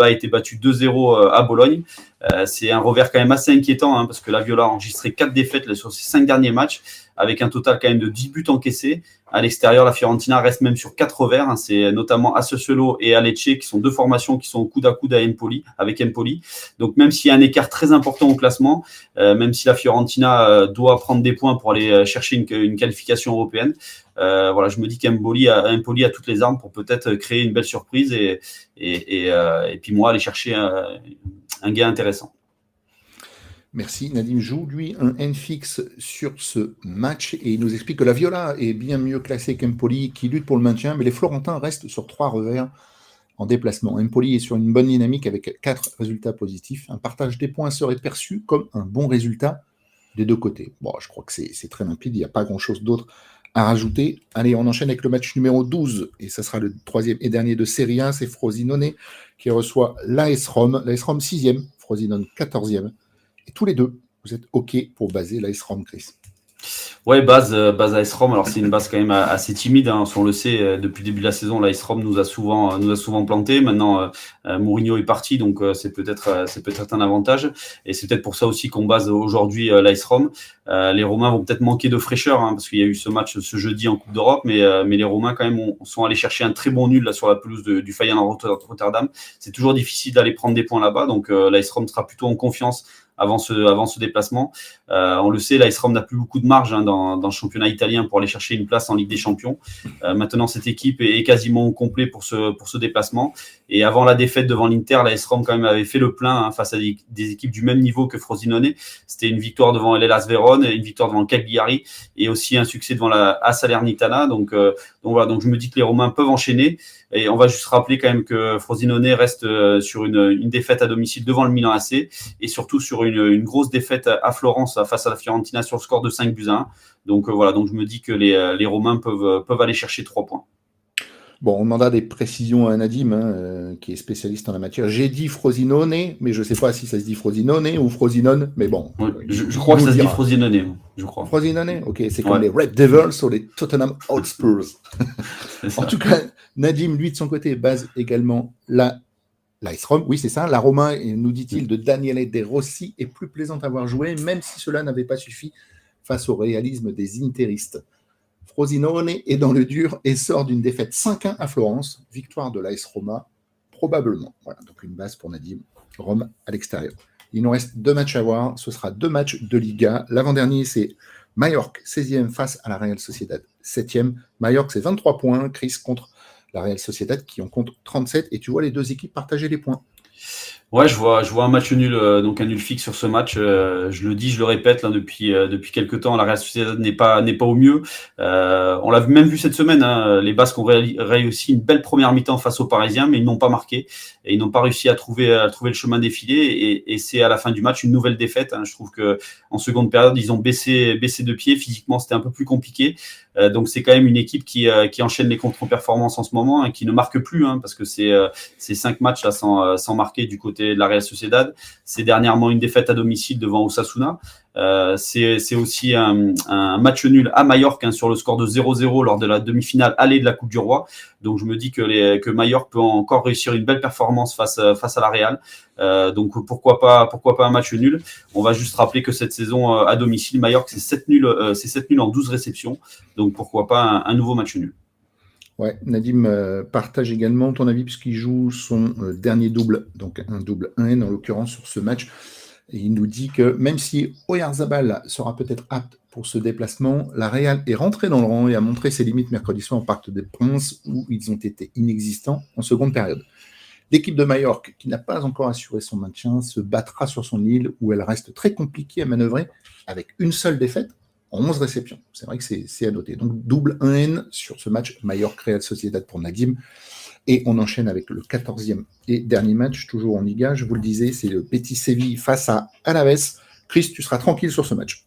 A été battue 2-0 euh, à Bologne. Euh, c'est un revers quand même assez inquiétant hein, parce que la Viola a enregistré quatre défaites sur ses cinq derniers matchs avec un total quand même de 10 buts encaissés. À l'extérieur, la Fiorentina reste même sur quatre revers. Hein. c'est notamment Associolo et Alecce qui sont deux formations qui sont au coude à coude à Empoli, avec Empoli. Donc même s'il y a un écart très important au classement, euh, même si la Fiorentina doit prendre des points pour aller chercher une, qualification européenne, voilà, je me dis qu'Empoli a, Empoli a toutes les armes pour peut-être créer une belle surprise et, et, et, puis moi aller chercher un gain intéressant. Merci. Nadim joue, lui, un N fixe sur ce match et il nous explique que la Viola est bien mieux classée qu'Empoli qui lutte pour le maintien, mais les Florentins restent sur trois revers en déplacement. Empoli est sur une bonne dynamique avec quatre résultats positifs. Un partage des points serait perçu comme un bon résultat des deux côtés. Bon, je crois que c'est très limpide, il n'y a pas grand-chose d'autre à rajouter. Allez, on enchaîne avec le match numéro 12 et ça sera le troisième et dernier de Série 1. C'est Frosinone qui reçoit l'AS Rome. L'AS Rome 6e, Frosinone 14e. Et tous les deux, vous êtes OK pour baser l'AS Rome, Chris? Ouais, base, euh, base AS Rome. Alors, c'est une base quand même assez timide. Hein. On le sait, euh, depuis le début de la saison, l'AS Rome nous a souvent, nous a souvent planté. Maintenant, euh, Mourinho est parti, donc c'est peut-être, c'est peut-être un avantage. Et c'est peut-être pour ça aussi qu'on base aujourd'hui l'AS Rome. les Romains vont peut-être manquer de fraîcheur, hein, parce qu'il y a eu ce match ce jeudi en Coupe d'Europe, mais, mais les Romains quand même sont allés chercher un très bon nul là sur la pelouse du Feyenoord Rotterdam. C'est toujours difficile d'aller prendre des points là-bas, donc l'AS Rome sera plutôt en confiance avant ce, avant ce déplacement. on le sait, l'AS Rome n'a plus beaucoup de marge hein, dans, dans, le championnat italien pour aller chercher une place en Ligue des Champions. maintenant, cette équipe est, quasiment au complet pour ce, pour ce déplacement. Et avant la défaite devant l'Inter, l'AS Rome quand même avait fait le plein hein, face à des, équipes du même niveau que Frosinone. C'était une victoire devant l'Elas Vérone, une victoire devant Cagliari et aussi un succès devant la A Salernitana. Donc, donc voilà, donc je me dis que les Romains peuvent enchaîner. Et on va juste rappeler quand même que Frosinone reste euh, sur une, défaite à domicile devant le Milan AC et surtout sur une, grosse défaite à Florence face à la Fiorentina sur le score de 5 buts à 1. Donc euh, voilà, donc je me dis que les, euh, les Romains peuvent, peuvent aller chercher 3 points. Bon, on demanda des précisions à Nadim, hein, euh, qui est spécialiste en la matière. J'ai dit Frosinone, mais je ne sais pas si ça se dit Frosinone ou Frosinone, mais bon. je, crois que ça se dit Frosinone, je crois. Frosinone Ok, c'est comme les Red Devils ou les Tottenham Hotspurs. en tout cas, Nadim, lui, de son côté, base également la L'Ice Rome, oui, c'est ça. La Romain, nous dit-il, de Daniele De Rossi est plus plaisante à voir jouer, même si cela n'avait pas suffi face au réalisme des interistes. Frosinone est dans le dur et sort d'une défaite 5-1 à Florence, victoire de l'AS Roma, probablement. Voilà, donc une base pour Nadim, Rome à l'extérieur. Il nous reste deux matchs à voir, ce sera deux matchs de Liga. L'avant-dernier, c'est Mallorca, 16e face à la Real Sociedad, 7e. Mallorca, c'est 23 points, Chris contre la Real Sociedad qui en compte 37, et tu vois les deux équipes partager les points. Ouais, je vois, je vois un match nul, euh, donc un nul fixe sur ce match. Euh, je le dis, je le répète depuis euh, depuis quelques temps. La Real Sociedad n'est pas n'est pas au mieux. on l'a même vu cette semaine. Hein, les Basques ont réussi une belle première mi-temps face aux Parisiens, mais ils n'ont pas marqué et ils n'ont pas réussi à trouver à trouver le chemin défilé. Et, et c'est à la fin du match une nouvelle défaite. Hein. Je trouve que en seconde période, ils ont baissé baissé de pied. Physiquement, c'était un peu plus compliqué. Donc c'est quand même une équipe qui qui enchaîne les contre-performances en ce moment et hein, qui ne marque plus, hein, parce que c'est c'est cinq matchs là sans sans marquer du côté de la Real Sociedad. C'est dernièrement une défaite à domicile devant Osasuna. Euh, c'est aussi un, match nul à Mallorca hein, sur le score de 0-0 lors de la demi-finale allée de la Coupe du Roi. Donc je me dis que, les, que Mallorca peut encore réussir une belle performance face, face à la Real. Euh, donc pourquoi pas, un match nul? On va juste rappeler que cette saison euh, à domicile, Mallorca c'est 7 nuls, c'est 7 nuls en 12 réceptions. Donc pourquoi pas un nouveau match nul? Ouais, Nadim euh, partage également ton avis puisqu'il joue son euh, dernier double, donc un double 1N en l'occurrence sur ce match. Et il nous dit que même si Oyarzabal sera peut-être apte pour ce déplacement, la Real est rentrée dans le rang et a montré ses limites mercredi soir en Parc des Princes où ils ont été inexistants en seconde période. L'équipe de Majorque, qui n'a pas encore assuré son maintien, se battra sur son île où elle reste très compliquée à manœuvrer avec une seule défaite 11 réceptions. C'est vrai que c'est à noter. Donc double 1N sur ce match Mallorca-Real Sociedad pour Nadim. Et on enchaîne avec le 14e et dernier match, toujours en Liga. Je vous le disais, c'est le Petit Séville face à Alaves. Chris, tu seras tranquille sur ce match.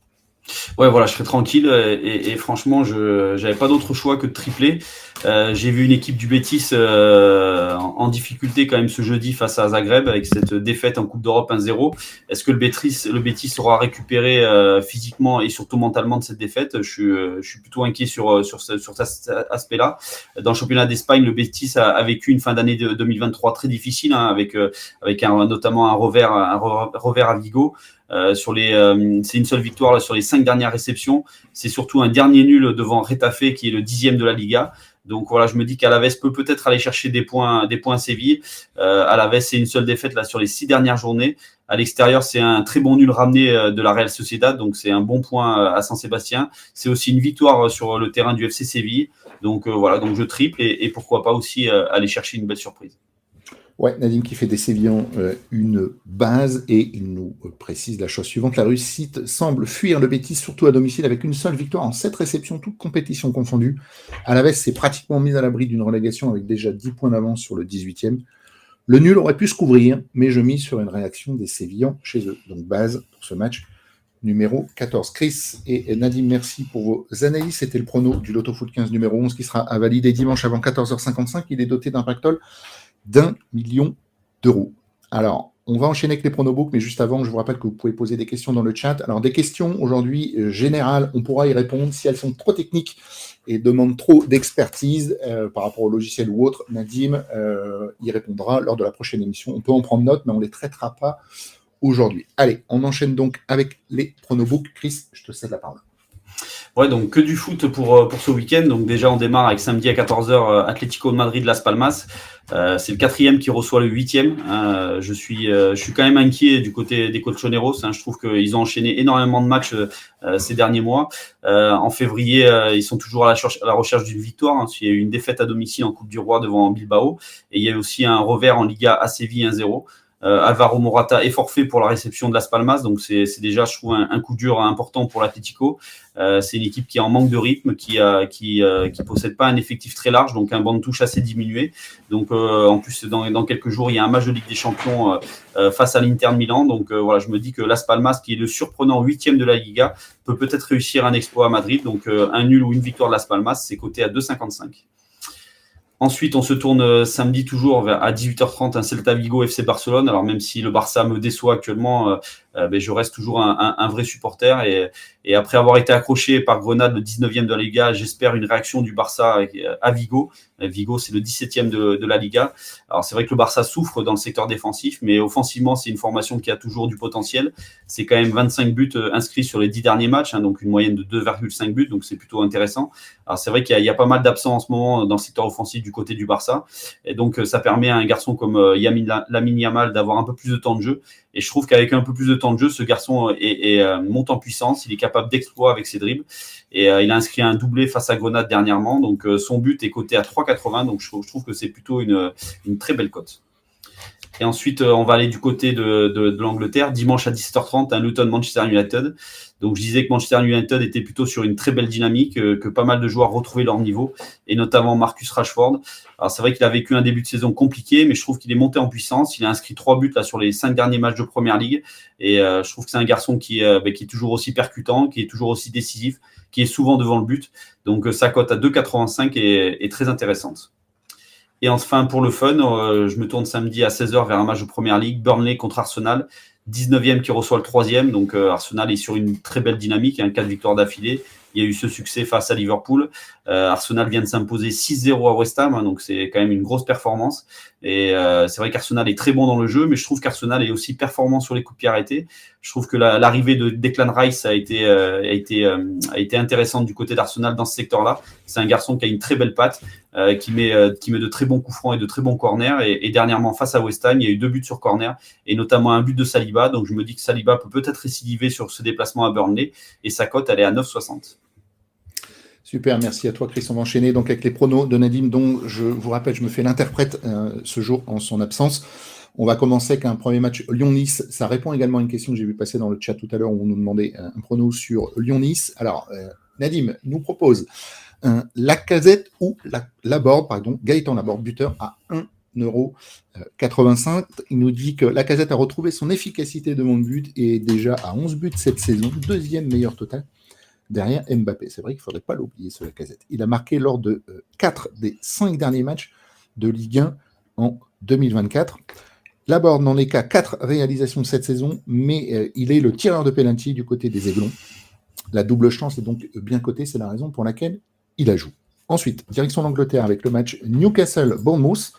Ouais, voilà, je serai tranquille et, franchement, je n'avais pas d'autre choix que de tripler. Euh, j'ai vu une équipe du Betis euh, en, difficulté quand même ce jeudi face à Zagreb avec cette défaite en Coupe d'Europe 1-0. Est-ce que le Betis, le Betis sera récupéré euh, physiquement et surtout mentalement de cette défaite? Je suis, je suis plutôt inquiet sur, sur, sur cet aspect-là. Dans le championnat d'Espagne, le Betis a, vécu une fin d'année de 2023 très difficile hein, avec, avec un, notamment un revers, un revers à Vigo. Euh, sur les, euh, c'est une seule victoire sur les cinq dernières réceptions. C'est surtout un dernier nul devant Retafe qui est le dixième de la Liga. Donc voilà, je me dis qu'Alaves peut peut-être aller chercher des points, des points à Séville. Euh, Alaves, c'est une seule défaite là sur les six dernières journées. À l'extérieur, c'est un très bon nul ramené euh, de la Real Sociedad, donc c'est un bon point à Saint-Sébastien. C'est aussi une victoire sur le terrain du FC Séville. Donc voilà, donc je triple et pourquoi pas aussi aller chercher une belle surprise. Ouais, Nadine qui fait des Sévillans euh, une base et il nous euh, précise la chose suivante. La réussite semble fuir le Bétis, surtout à domicile, avec une seule victoire en sept réceptions, toutes compétitions confondues. À la veste, c'est pratiquement mis à l'abri d'une relégation avec déjà 10 points d'avance sur le 18e. Le nul aurait pu se couvrir, mais je mise sur une réaction des Sévillans chez eux. Donc base pour ce match numéro 14. Chris et Nadine, merci pour vos analyses. C'était le prono du Lotto Foot 15 numéro 11 qui sera à dimanche avant 14h55. Il est doté d'un pactole d'un million d'euros. Alors, on va enchaîner avec les pronobooks, mais juste avant, je vous rappelle que vous pouvez poser des questions dans le chat. Alors, des questions aujourd'hui euh, générales, on pourra y répondre. Si elles sont trop techniques et demandent trop d'expertise euh, par rapport au logiciel ou autre, Nadim euh, y répondra lors de la prochaine émission. On peut en prendre note, mais on ne les traitera pas aujourd'hui. Allez, on enchaîne donc avec les pronobooks. Chris, je te cède la parole. Ouais, donc que du foot pour, euh, pour ce week-end. Donc déjà, on démarre avec samedi à 14h euh, Atlético de Madrid Las Palmas. Euh, c'est le quatrième qui reçoit le huitième. Euh, je suis je suis quand même inquiet du côté des colchoneros. Hein. Je trouve qu'ils ont enchaîné énormément de matchs ces derniers mois. en février, ils sont toujours à la, à la recherche d'une victoire. Hein. Il y a eu une défaite à domicile en Coupe du Roi devant Bilbao et il y a eu aussi un revers en Liga à Séville 1-0. Euh, Alvaro Morata est forfait pour la réception de Las Palmas, donc c'est déjà, je trouve, un, coup dur important pour l'Atlético. Euh, c'est une équipe qui est en manque de rythme, qui a, qui, euh, qui possède pas un effectif très large, donc un banc de touche assez diminué. Donc en plus, dans, dans quelques jours, il y a un match de Ligue des Champions face à l'Inter Milan. Donc voilà, je me dis que Las Palmas, qui est le surprenant huitième de la Liga, peut peut-être réussir un exploit à Madrid. Donc un nul ou une victoire de Las Palmas, c'est coté à 2,55. Ensuite, on se tourne euh, samedi toujours à 18h30 un Celta Vigo FC Barcelone. Alors même si le Barça me déçoit actuellement, euh, euh, ben, je reste toujours un, vrai supporter. Et, après avoir été accroché par Grenade, le 19e de la Liga, j'espère une réaction du Barça à Vigo. Vigo, c'est le 17e de, la Liga. Alors c'est vrai que le Barça souffre dans le secteur défensif, mais offensivement, c'est une formation qui a toujours du potentiel. C'est quand même 25 buts inscrits sur les 10 derniers matchs, hein, donc une moyenne de 2,5 buts, donc c'est plutôt intéressant. Alors c'est vrai qu'il y, a pas mal d'absents en ce moment dans le secteur offensif du côté du Barça. Et donc ça permet à un garçon comme Yamin Lamine Yamal d'avoir un peu plus de temps de jeu. Et je trouve qu'avec un peu plus de temps de jeu, ce garçon est, euh, monte en puissance. Il est capable d'exploit avec ses dribbles. Et euh, il a inscrit un doublé face à Grenade dernièrement. Donc euh, son but est coté à 3,80. Donc je trouve, que c'est plutôt une, très belle cote. Et ensuite, on va aller du côté de, l'Angleterre. Dimanche à 17h30, un Luton Manchester United. Donc je disais que Manchester United était plutôt sur une très belle dynamique, euh, que pas mal de joueurs retrouvaient leur niveau, et notamment Marcus Rashford. Alors c'est vrai qu'il a vécu un début de saison compliqué, mais je trouve qu'il est monté en puissance. Il a inscrit trois buts là sur les cinq derniers matchs de Première Ligue, et euh, je trouve que c'est un garçon euh, bah, qui est toujours aussi percutant, qui est toujours aussi décisif, qui est souvent devant le but. Donc sa cote à 2,85 est, très intéressante. Et enfin, pour le fun, je me tourne samedi à 16h vers un match de Première Ligue, Burnley contre Arsenal. 19e qui reçoit le troisième. Donc euh, Arsenal est sur une très belle dynamique, un hein, 4 victoires d'affilée. Il y a eu ce succès face à Liverpool. Euh, Arsenal vient de s'imposer 6-0 à West Ham, hein, donc c'est quand même une grosse performance. Et euh, c'est vrai qu'Arsenal est très bon dans le jeu, mais je trouve qu'Arsenal est aussi performant sur les coups de pied arrêtés. Je trouve que l'arrivée de Declan Rice a été, a été, a été intéressante du côté d'Arsenal dans ce secteur-là. C'est un garçon qui a une très belle patte. Euh, qui, met, euh, qui met de très bons coups francs et de très bons corners. Et, dernièrement, face à West Ham, il y a eu deux buts sur corner et notamment un but de Saliba. Donc je me dis que Saliba peut peut-être récidiver sur ce déplacement à Burnley et sa cote, elle est à 9,60. Super, merci à toi Chris. On va enchaîner donc avec les pronos de Nadim, dont je vous rappelle, je me fais l'interprète euh, ce jour en son absence. On va commencer avec un premier match Lyon-Nice. Ça répond également à une question que j'ai vu passer dans le chat tout à l'heure où on nous demandait un prono sur Lyon-Nice. Alors, Nadim nous propose un Lacazette ou la, Laborde, pardon, Gaëtan Laborde, buteur à 1,85€. Il nous dit que Lacazette a retrouvé son efficacité de mon but et est déjà à 11 buts cette saison, deuxième meilleur total derrière Mbappé. C'est vrai qu'il ne faudrait pas l'oublier, ce Lacazette. Il a marqué lors de 4 euh, des 5 derniers matchs de Ligue 1 en 2024. Laborde n'en est qu'à 4 réalisations cette saison, mais euh, il est le tireur de penalty du côté des Aiglons. La double chance est donc bien cotée, c'est la raison pour laquelle il a joué. Ensuite, direction l'Angleterre avec le match Newcastle-Bournemouth,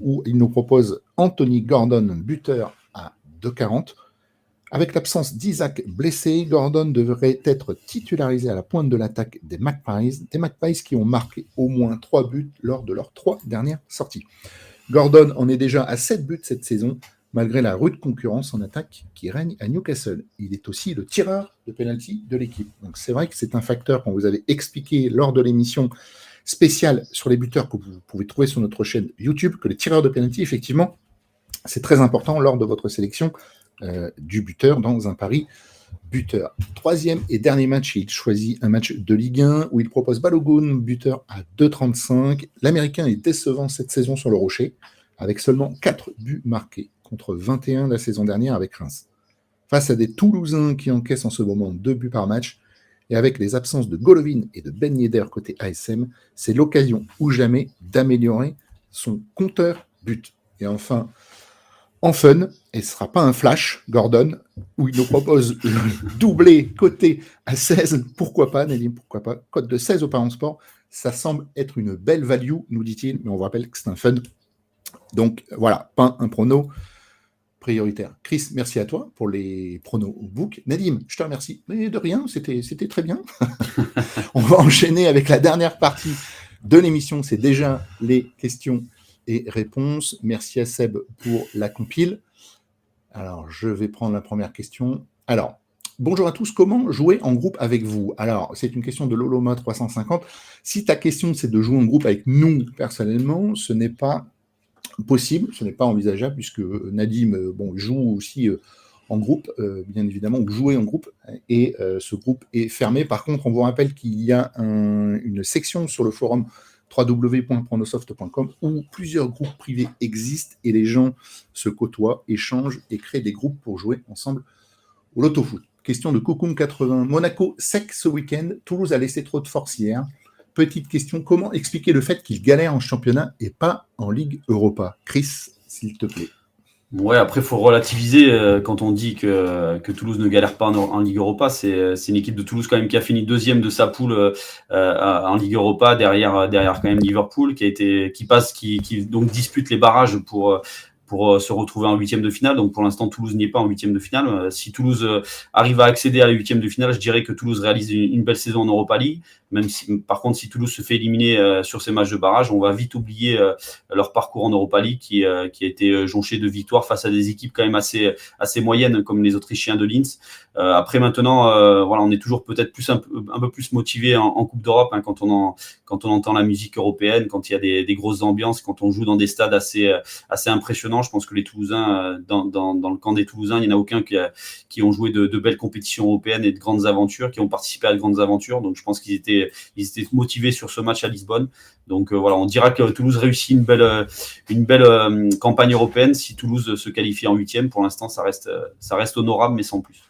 où il nous propose Anthony Gordon, buteur à 2,40. Avec l'absence d'Isaac blessé, Gordon devrait être titularisé à la pointe de l'attaque des Magpies, des Magpies qui ont marqué au moins 3 buts lors de leurs trois dernières sorties. Gordon en est déjà à 7 buts cette saison, malgré la rude concurrence en attaque qui règne à Newcastle. Il est aussi le tireur de penalty de l'équipe. Donc c'est vrai que c'est un facteur qu'on vous avait expliqué lors de l'émission spéciale sur les buteurs que vous pouvez trouver sur notre chaîne YouTube, que les tireurs de penalty, effectivement, c'est très important lors de votre sélection euh, du buteur dans un pari buteur. Troisième et dernier match, il choisit un match de Ligue 1 où il propose Balogun, buteur à 2,35. L'Américain est décevant cette saison sur le rocher, avec seulement 4 buts marqués contre 21 la saison dernière avec Reims. Face à des Toulousains qui encaissent en ce moment deux buts par match, et avec les absences de Golovin et de Ben Yedder côté ASM, c'est l'occasion ou jamais d'améliorer son compteur but. Et enfin, en fun, et ce ne sera pas un flash, Gordon, où il nous propose le doublé côté à 16, pourquoi pas, Nelly, pourquoi pas, code de 16 au Parent Sport, ça semble être une belle value, nous dit-il, mais on vous rappelle que c'est un fun. Donc voilà, pas un prono prioritaire. Chris, merci à toi pour les pronos book. Nadim, je te remercie. Mais de rien, c'était très bien. On va enchaîner avec la dernière partie de l'émission. C'est déjà les questions et réponses. Merci à Seb pour la compile. Alors, je vais prendre la première question. Alors, bonjour à tous. Comment jouer en groupe avec vous? Alors, c'est une question de Loloma 350. Si ta question c'est de jouer en groupe avec nous personnellement, ce n'est pas possible, ce n'est pas envisageable puisque Nadim euh, bon, joue aussi euh, en groupe, euh, bien évidemment, ou jouer en groupe, et ce groupe est fermé. Par contre, on vous rappelle qu'il y a une section sur le forum www.pronosoft.com où plusieurs groupes privés existent et les gens se côtoient, échangent et créent des groupes pour jouer ensemble au loto-foot. Question de Cocoon 80. Monaco sec ce week-end. Toulouse a laissé trop de force hier. Petite question, comment expliquer le fait qu'il galère en championnat et pas en Ligue Europa? Chris, s'il te plaît. Ouais, après, il faut relativiser euh, quand on dit que, que Toulouse ne galère pas en, Ligue Europa. C'est une équipe de Toulouse quand même qui a fini deuxième de sa poule euh, en Ligue Europa, derrière, derrière quand même Liverpool, qui a été, qui passe, qui, qui donc dispute les barrages pour, pour euh, se retrouver en huitième de finale. Donc pour l'instant, Toulouse n'y est pas en huitième de finale. Euh, si Toulouse euh, arrive à accéder à la huitième de finale, je dirais que Toulouse réalise une, belle saison en Europa League. Même si, par contre, si Toulouse se fait éliminer sur ces matchs de barrage, on va vite oublier leur parcours en Europa League qui, qui a été jonché de victoires face à des équipes quand même assez, assez moyennes comme les Autrichiens de Linz. après maintenant, voilà, on est toujours peut-être plus un peu, un peu plus motivé en, Coupe d'Europe hein, quand on en, quand on entend la musique européenne, quand il y a des, des, grosses ambiances, quand on joue dans des stades assez, assez impressionnants je pense que les Toulousains, euh, dans, le camp des Toulousains, il n'y en a aucun qui, ont joué de, belles compétitions européennes et de grandes aventures, qui ont participé à de grandes aventures. Donc je pense qu'ils étaient, motivés sur ce match à Lisbonne. Donc euh, voilà, on dira que Toulouse réussit une belle, euh, campagne européenne. Si Toulouse se qualifie en huitième, pour l'instant, ça reste honorable, mais sans plus.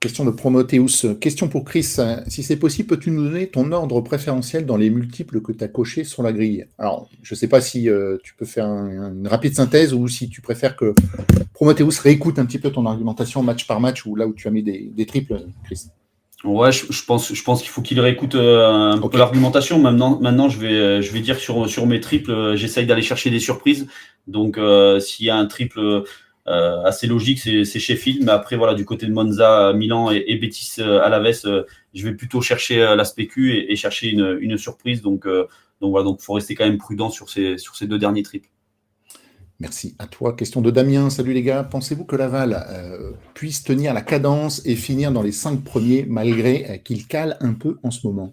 Question de Promoteus. Question pour Chris. Si c'est possible, peux-tu nous donner ton ordre préférentiel dans les multiples que tu as cochés sur la grille? Alors, je ne sais pas si euh, tu peux faire une rapide synthèse ou si tu préfères que Promoteus réécoute un petit peu ton argumentation match par match ou là où tu as mis des, triples, Chris. Ouais, je, pense, je pense qu'il faut qu'il réécoute euh, un peu l'argumentation. Maintenant, maintenant, je vais, euh, je vais dire sur, sur mes triples, j'essaye d'aller chercher des surprises. Donc, s'il y a un triple euh, assez logique, c'est Sheffield. Mais après, voilà, du côté de Monza, Milan et, et Betis euh, Alaves, euh, je vais plutôt chercher l'aspect Q et, chercher une, surprise. Donc, donc voilà, donc faut rester quand même prudent sur ces, sur ces deux derniers trips. Merci à toi. Question de Damien. Salut les gars. Pensez-vous que Laval puisse tenir la cadence et finir dans les cinq premiers malgré qu'il cale un peu en ce moment?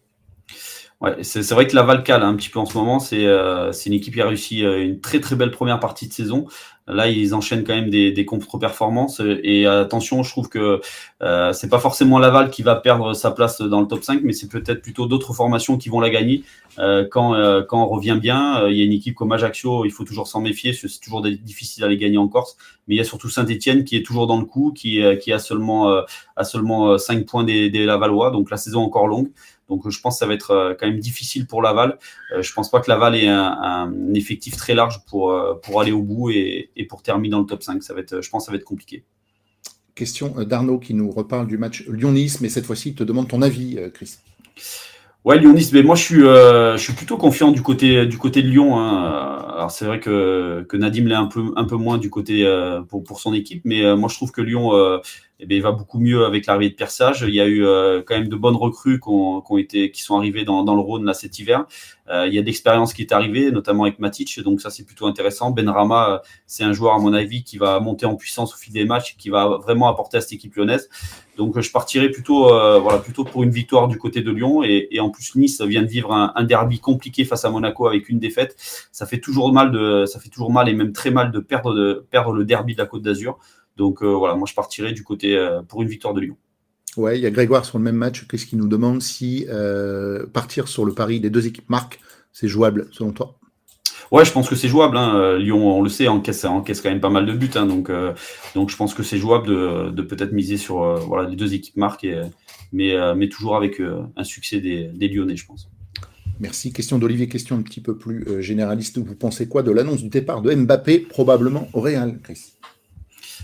Ouais, c'est vrai que Laval cale un petit peu en ce moment. C'est une équipe qui a réussi une très très belle première partie de saison. Là, ils enchaînent quand même des, des contre-performances. Et attention, je trouve que euh, c'est pas forcément Laval qui va perdre sa place dans le top 5, mais c'est peut-être plutôt d'autres formations qui vont la gagner. Euh, quand, euh, quand on revient bien, euh, il y a une équipe comme Ajaccio, il faut toujours s'en méfier, c'est toujours difficile à les gagner en Corse. Mais il y a surtout Saint-Etienne qui est toujours dans le coup, qui, qui a seulement, a seulement 5 points des, des Lavalois. Donc la saison encore longue. Donc je pense que ça va être euh, quand même difficile pour Laval. Euh, je pense pas que Laval ait un, effectif très large pour, euh, pour aller au bout et, pour terminer dans le top 5. Ça va être, je pense que ça va être compliqué. Question d'Arnaud qui nous reparle du match Lyon-Nice, mais cette fois-ci, il te demande ton avis, Chris. Ouais, Lyon-Nice, mais moi je suis, je suis plutôt confiant du côté, du côté de Lyon. Hein. Alors c'est vrai que, que Nadim l'est un peu, un peu moins du côté pour, pour son équipe, mais moi je trouve que Lyon eh bien, il va beaucoup mieux avec l'arrivée de Persage. Il y a eu euh, quand même de bonnes recrues qui, qui, sont arrivées dans, le Rhône là, cet hiver. Euh, il y a d'expérience qui est arrivée, notamment avec Matic, donc ça c'est plutôt intéressant. Benrama, euh, c'est un joueur à mon avis qui va monter en puissance au fil des matchs, qui va vraiment apporter à cette équipe lyonnaise. Donc je partirai plutôt, voilà, plutôt pour une victoire du côté de Lyon. Et, et en plus Nice vient de vivre un, un, derby compliqué face à Monaco avec une défaite. Ça fait toujours mal de, ça fait toujours mal et même très mal de perdre, de perdre le derby de la Côte d'Azur. Donc euh, voilà, moi je partirai du côté euh, pour une victoire de Lyon. Ouais, il y a Grégoire sur le même match. Qu'est-ce qu'il nous demande si euh, partir sur le pari des deux équipes marques, c'est jouable selon toi? Ouais, je pense que c'est jouable. Hein. Lyon, on le sait, encaisse, encaisse quand même pas mal de buts. Hein. donc, donc je pense que c'est jouable de, peut-être miser sur voilà, les deux équipes marques, mais, mais toujours avec un succès des, des, Lyonnais, je pense. Merci. Question d'Olivier, question un petit peu plus généraliste. Vous pensez quoi de l'annonce du départ de Mbappé, probablement au Real, Chris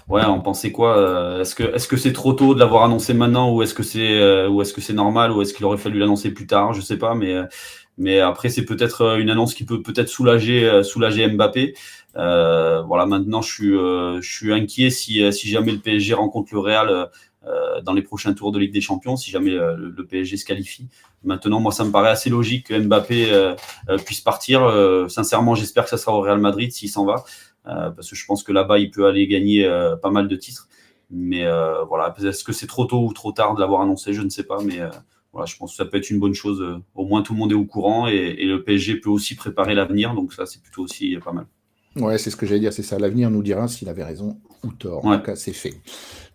ouais, on pensait quoi Est-ce que est-ce que c'est trop tôt de l'avoir annoncé maintenant ou est-ce que c'est ou est-ce que c'est normal ou est-ce qu'il aurait fallu l'annoncer plus tard Je sais pas, mais mais après c'est peut-être une annonce qui peut peut-être soulager soulager Mbappé. voilà, maintenant je suis je suis inquiet si si jamais le PSG rencontre le Real euh, dans les prochains tours de Ligue des Champions si jamais euh, le, PSG se qualifie. Maintenant, moi, ça me paraît assez logique que Mbappé euh, puisse partir. sincèrement, j'espère que ça sera au Real Madrid s'il s'en va, parce que je pense que là-bas, il peut aller gagner pas mal de titres. Mais voilà, est-ce que c'est trop tôt ou trop tard de l'avoir annoncé? Je ne sais pas, mais voilà, je pense que ça peut être une bonne chose. Au moins, tout le monde est au courant et, et le PSG peut aussi préparer l'avenir, donc ça, c'est plutôt aussi pas mal. Ouais, c'est ce que j'allais dire, c'est ça. L'avenir nous dira s'il avait raison ou tort. En tout cas, c'est fait.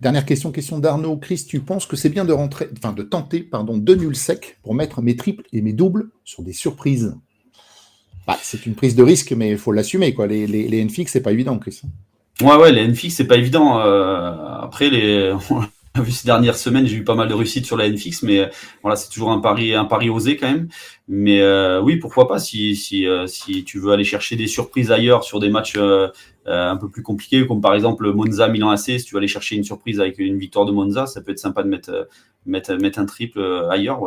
Dernière question, question d'Arnaud. Chris, tu penses que c'est bien de rentrer, enfin de tenter, pardon, deux nuls secs pour mettre mes triples et mes doubles sur des surprises? Bah, C'est une prise de risque, mais il faut l'assumer. Quoi. Les, les, les NFX, c'est pas évident, Chris. Ouais, ouais, les NFX, c'est pas évident. Euh, après, les, ces dernières semaines, j'ai eu pas mal de réussite sur la NFX, mais euh, voilà, c'est toujours un pari, un pari osé quand même. Mais euh, oui, pourquoi pas si si si tu veux aller chercher des surprises ailleurs sur des matchs un peu plus compliqués, comme par exemple Monza Milan AC, si tu veux aller chercher une surprise avec une victoire de Monza, ça peut être sympa de mettre un triple ailleurs.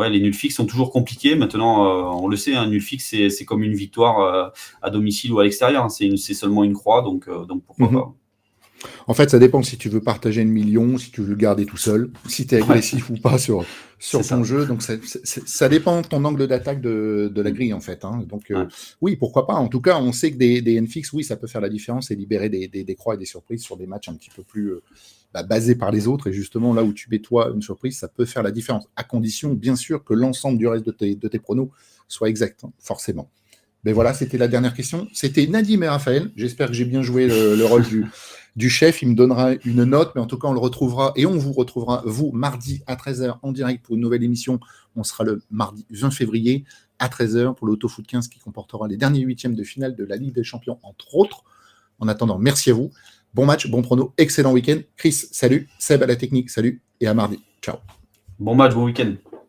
Ouais, les nuls fixes sont toujours compliqués. Maintenant, on le sait, un nul fixe c'est comme une victoire à domicile ou à l'extérieur. Hein. C'est seulement une croix, donc donc pourquoi mhm. pas. En fait, ça dépend si tu veux partager une million, si tu veux le garder tout seul, si tu es agressif ou pas sur, sur ton jeu. Donc, ça, dépend de ton angle d'attaque de, la grille, en fait. Hein. Donc, euh, oui, pourquoi pas. En tout cas, on sait que des, des NFX, oui, ça peut faire la différence et libérer des, des, croix et des surprises sur des matchs un petit peu plus euh, bah, basés par les autres. Et justement, là où tu mets toi une surprise, ça peut faire la différence. À condition, bien sûr, que l'ensemble du reste de tes, de tes pronos soit exact, hein, forcément. Mais voilà, c'était la dernière question. C'était Nadim et Raphaël. J'espère que j'ai bien joué le rôle du du chef. Il me donnera une note, mais en tout cas, on le retrouvera et on vous retrouvera, vous, mardi à 13h en direct pour une nouvelle émission. On sera le mardi 20 février à 13h pour l'Autofoot 15 qui comportera les derniers huitièmes de finale de la Ligue des Champions, entre autres. En attendant, merci à vous. Bon match, bon prono, excellent week-end. Chris, salut. Seb à la technique, salut. Et à mardi. Ciao. Bon match, bon week-end.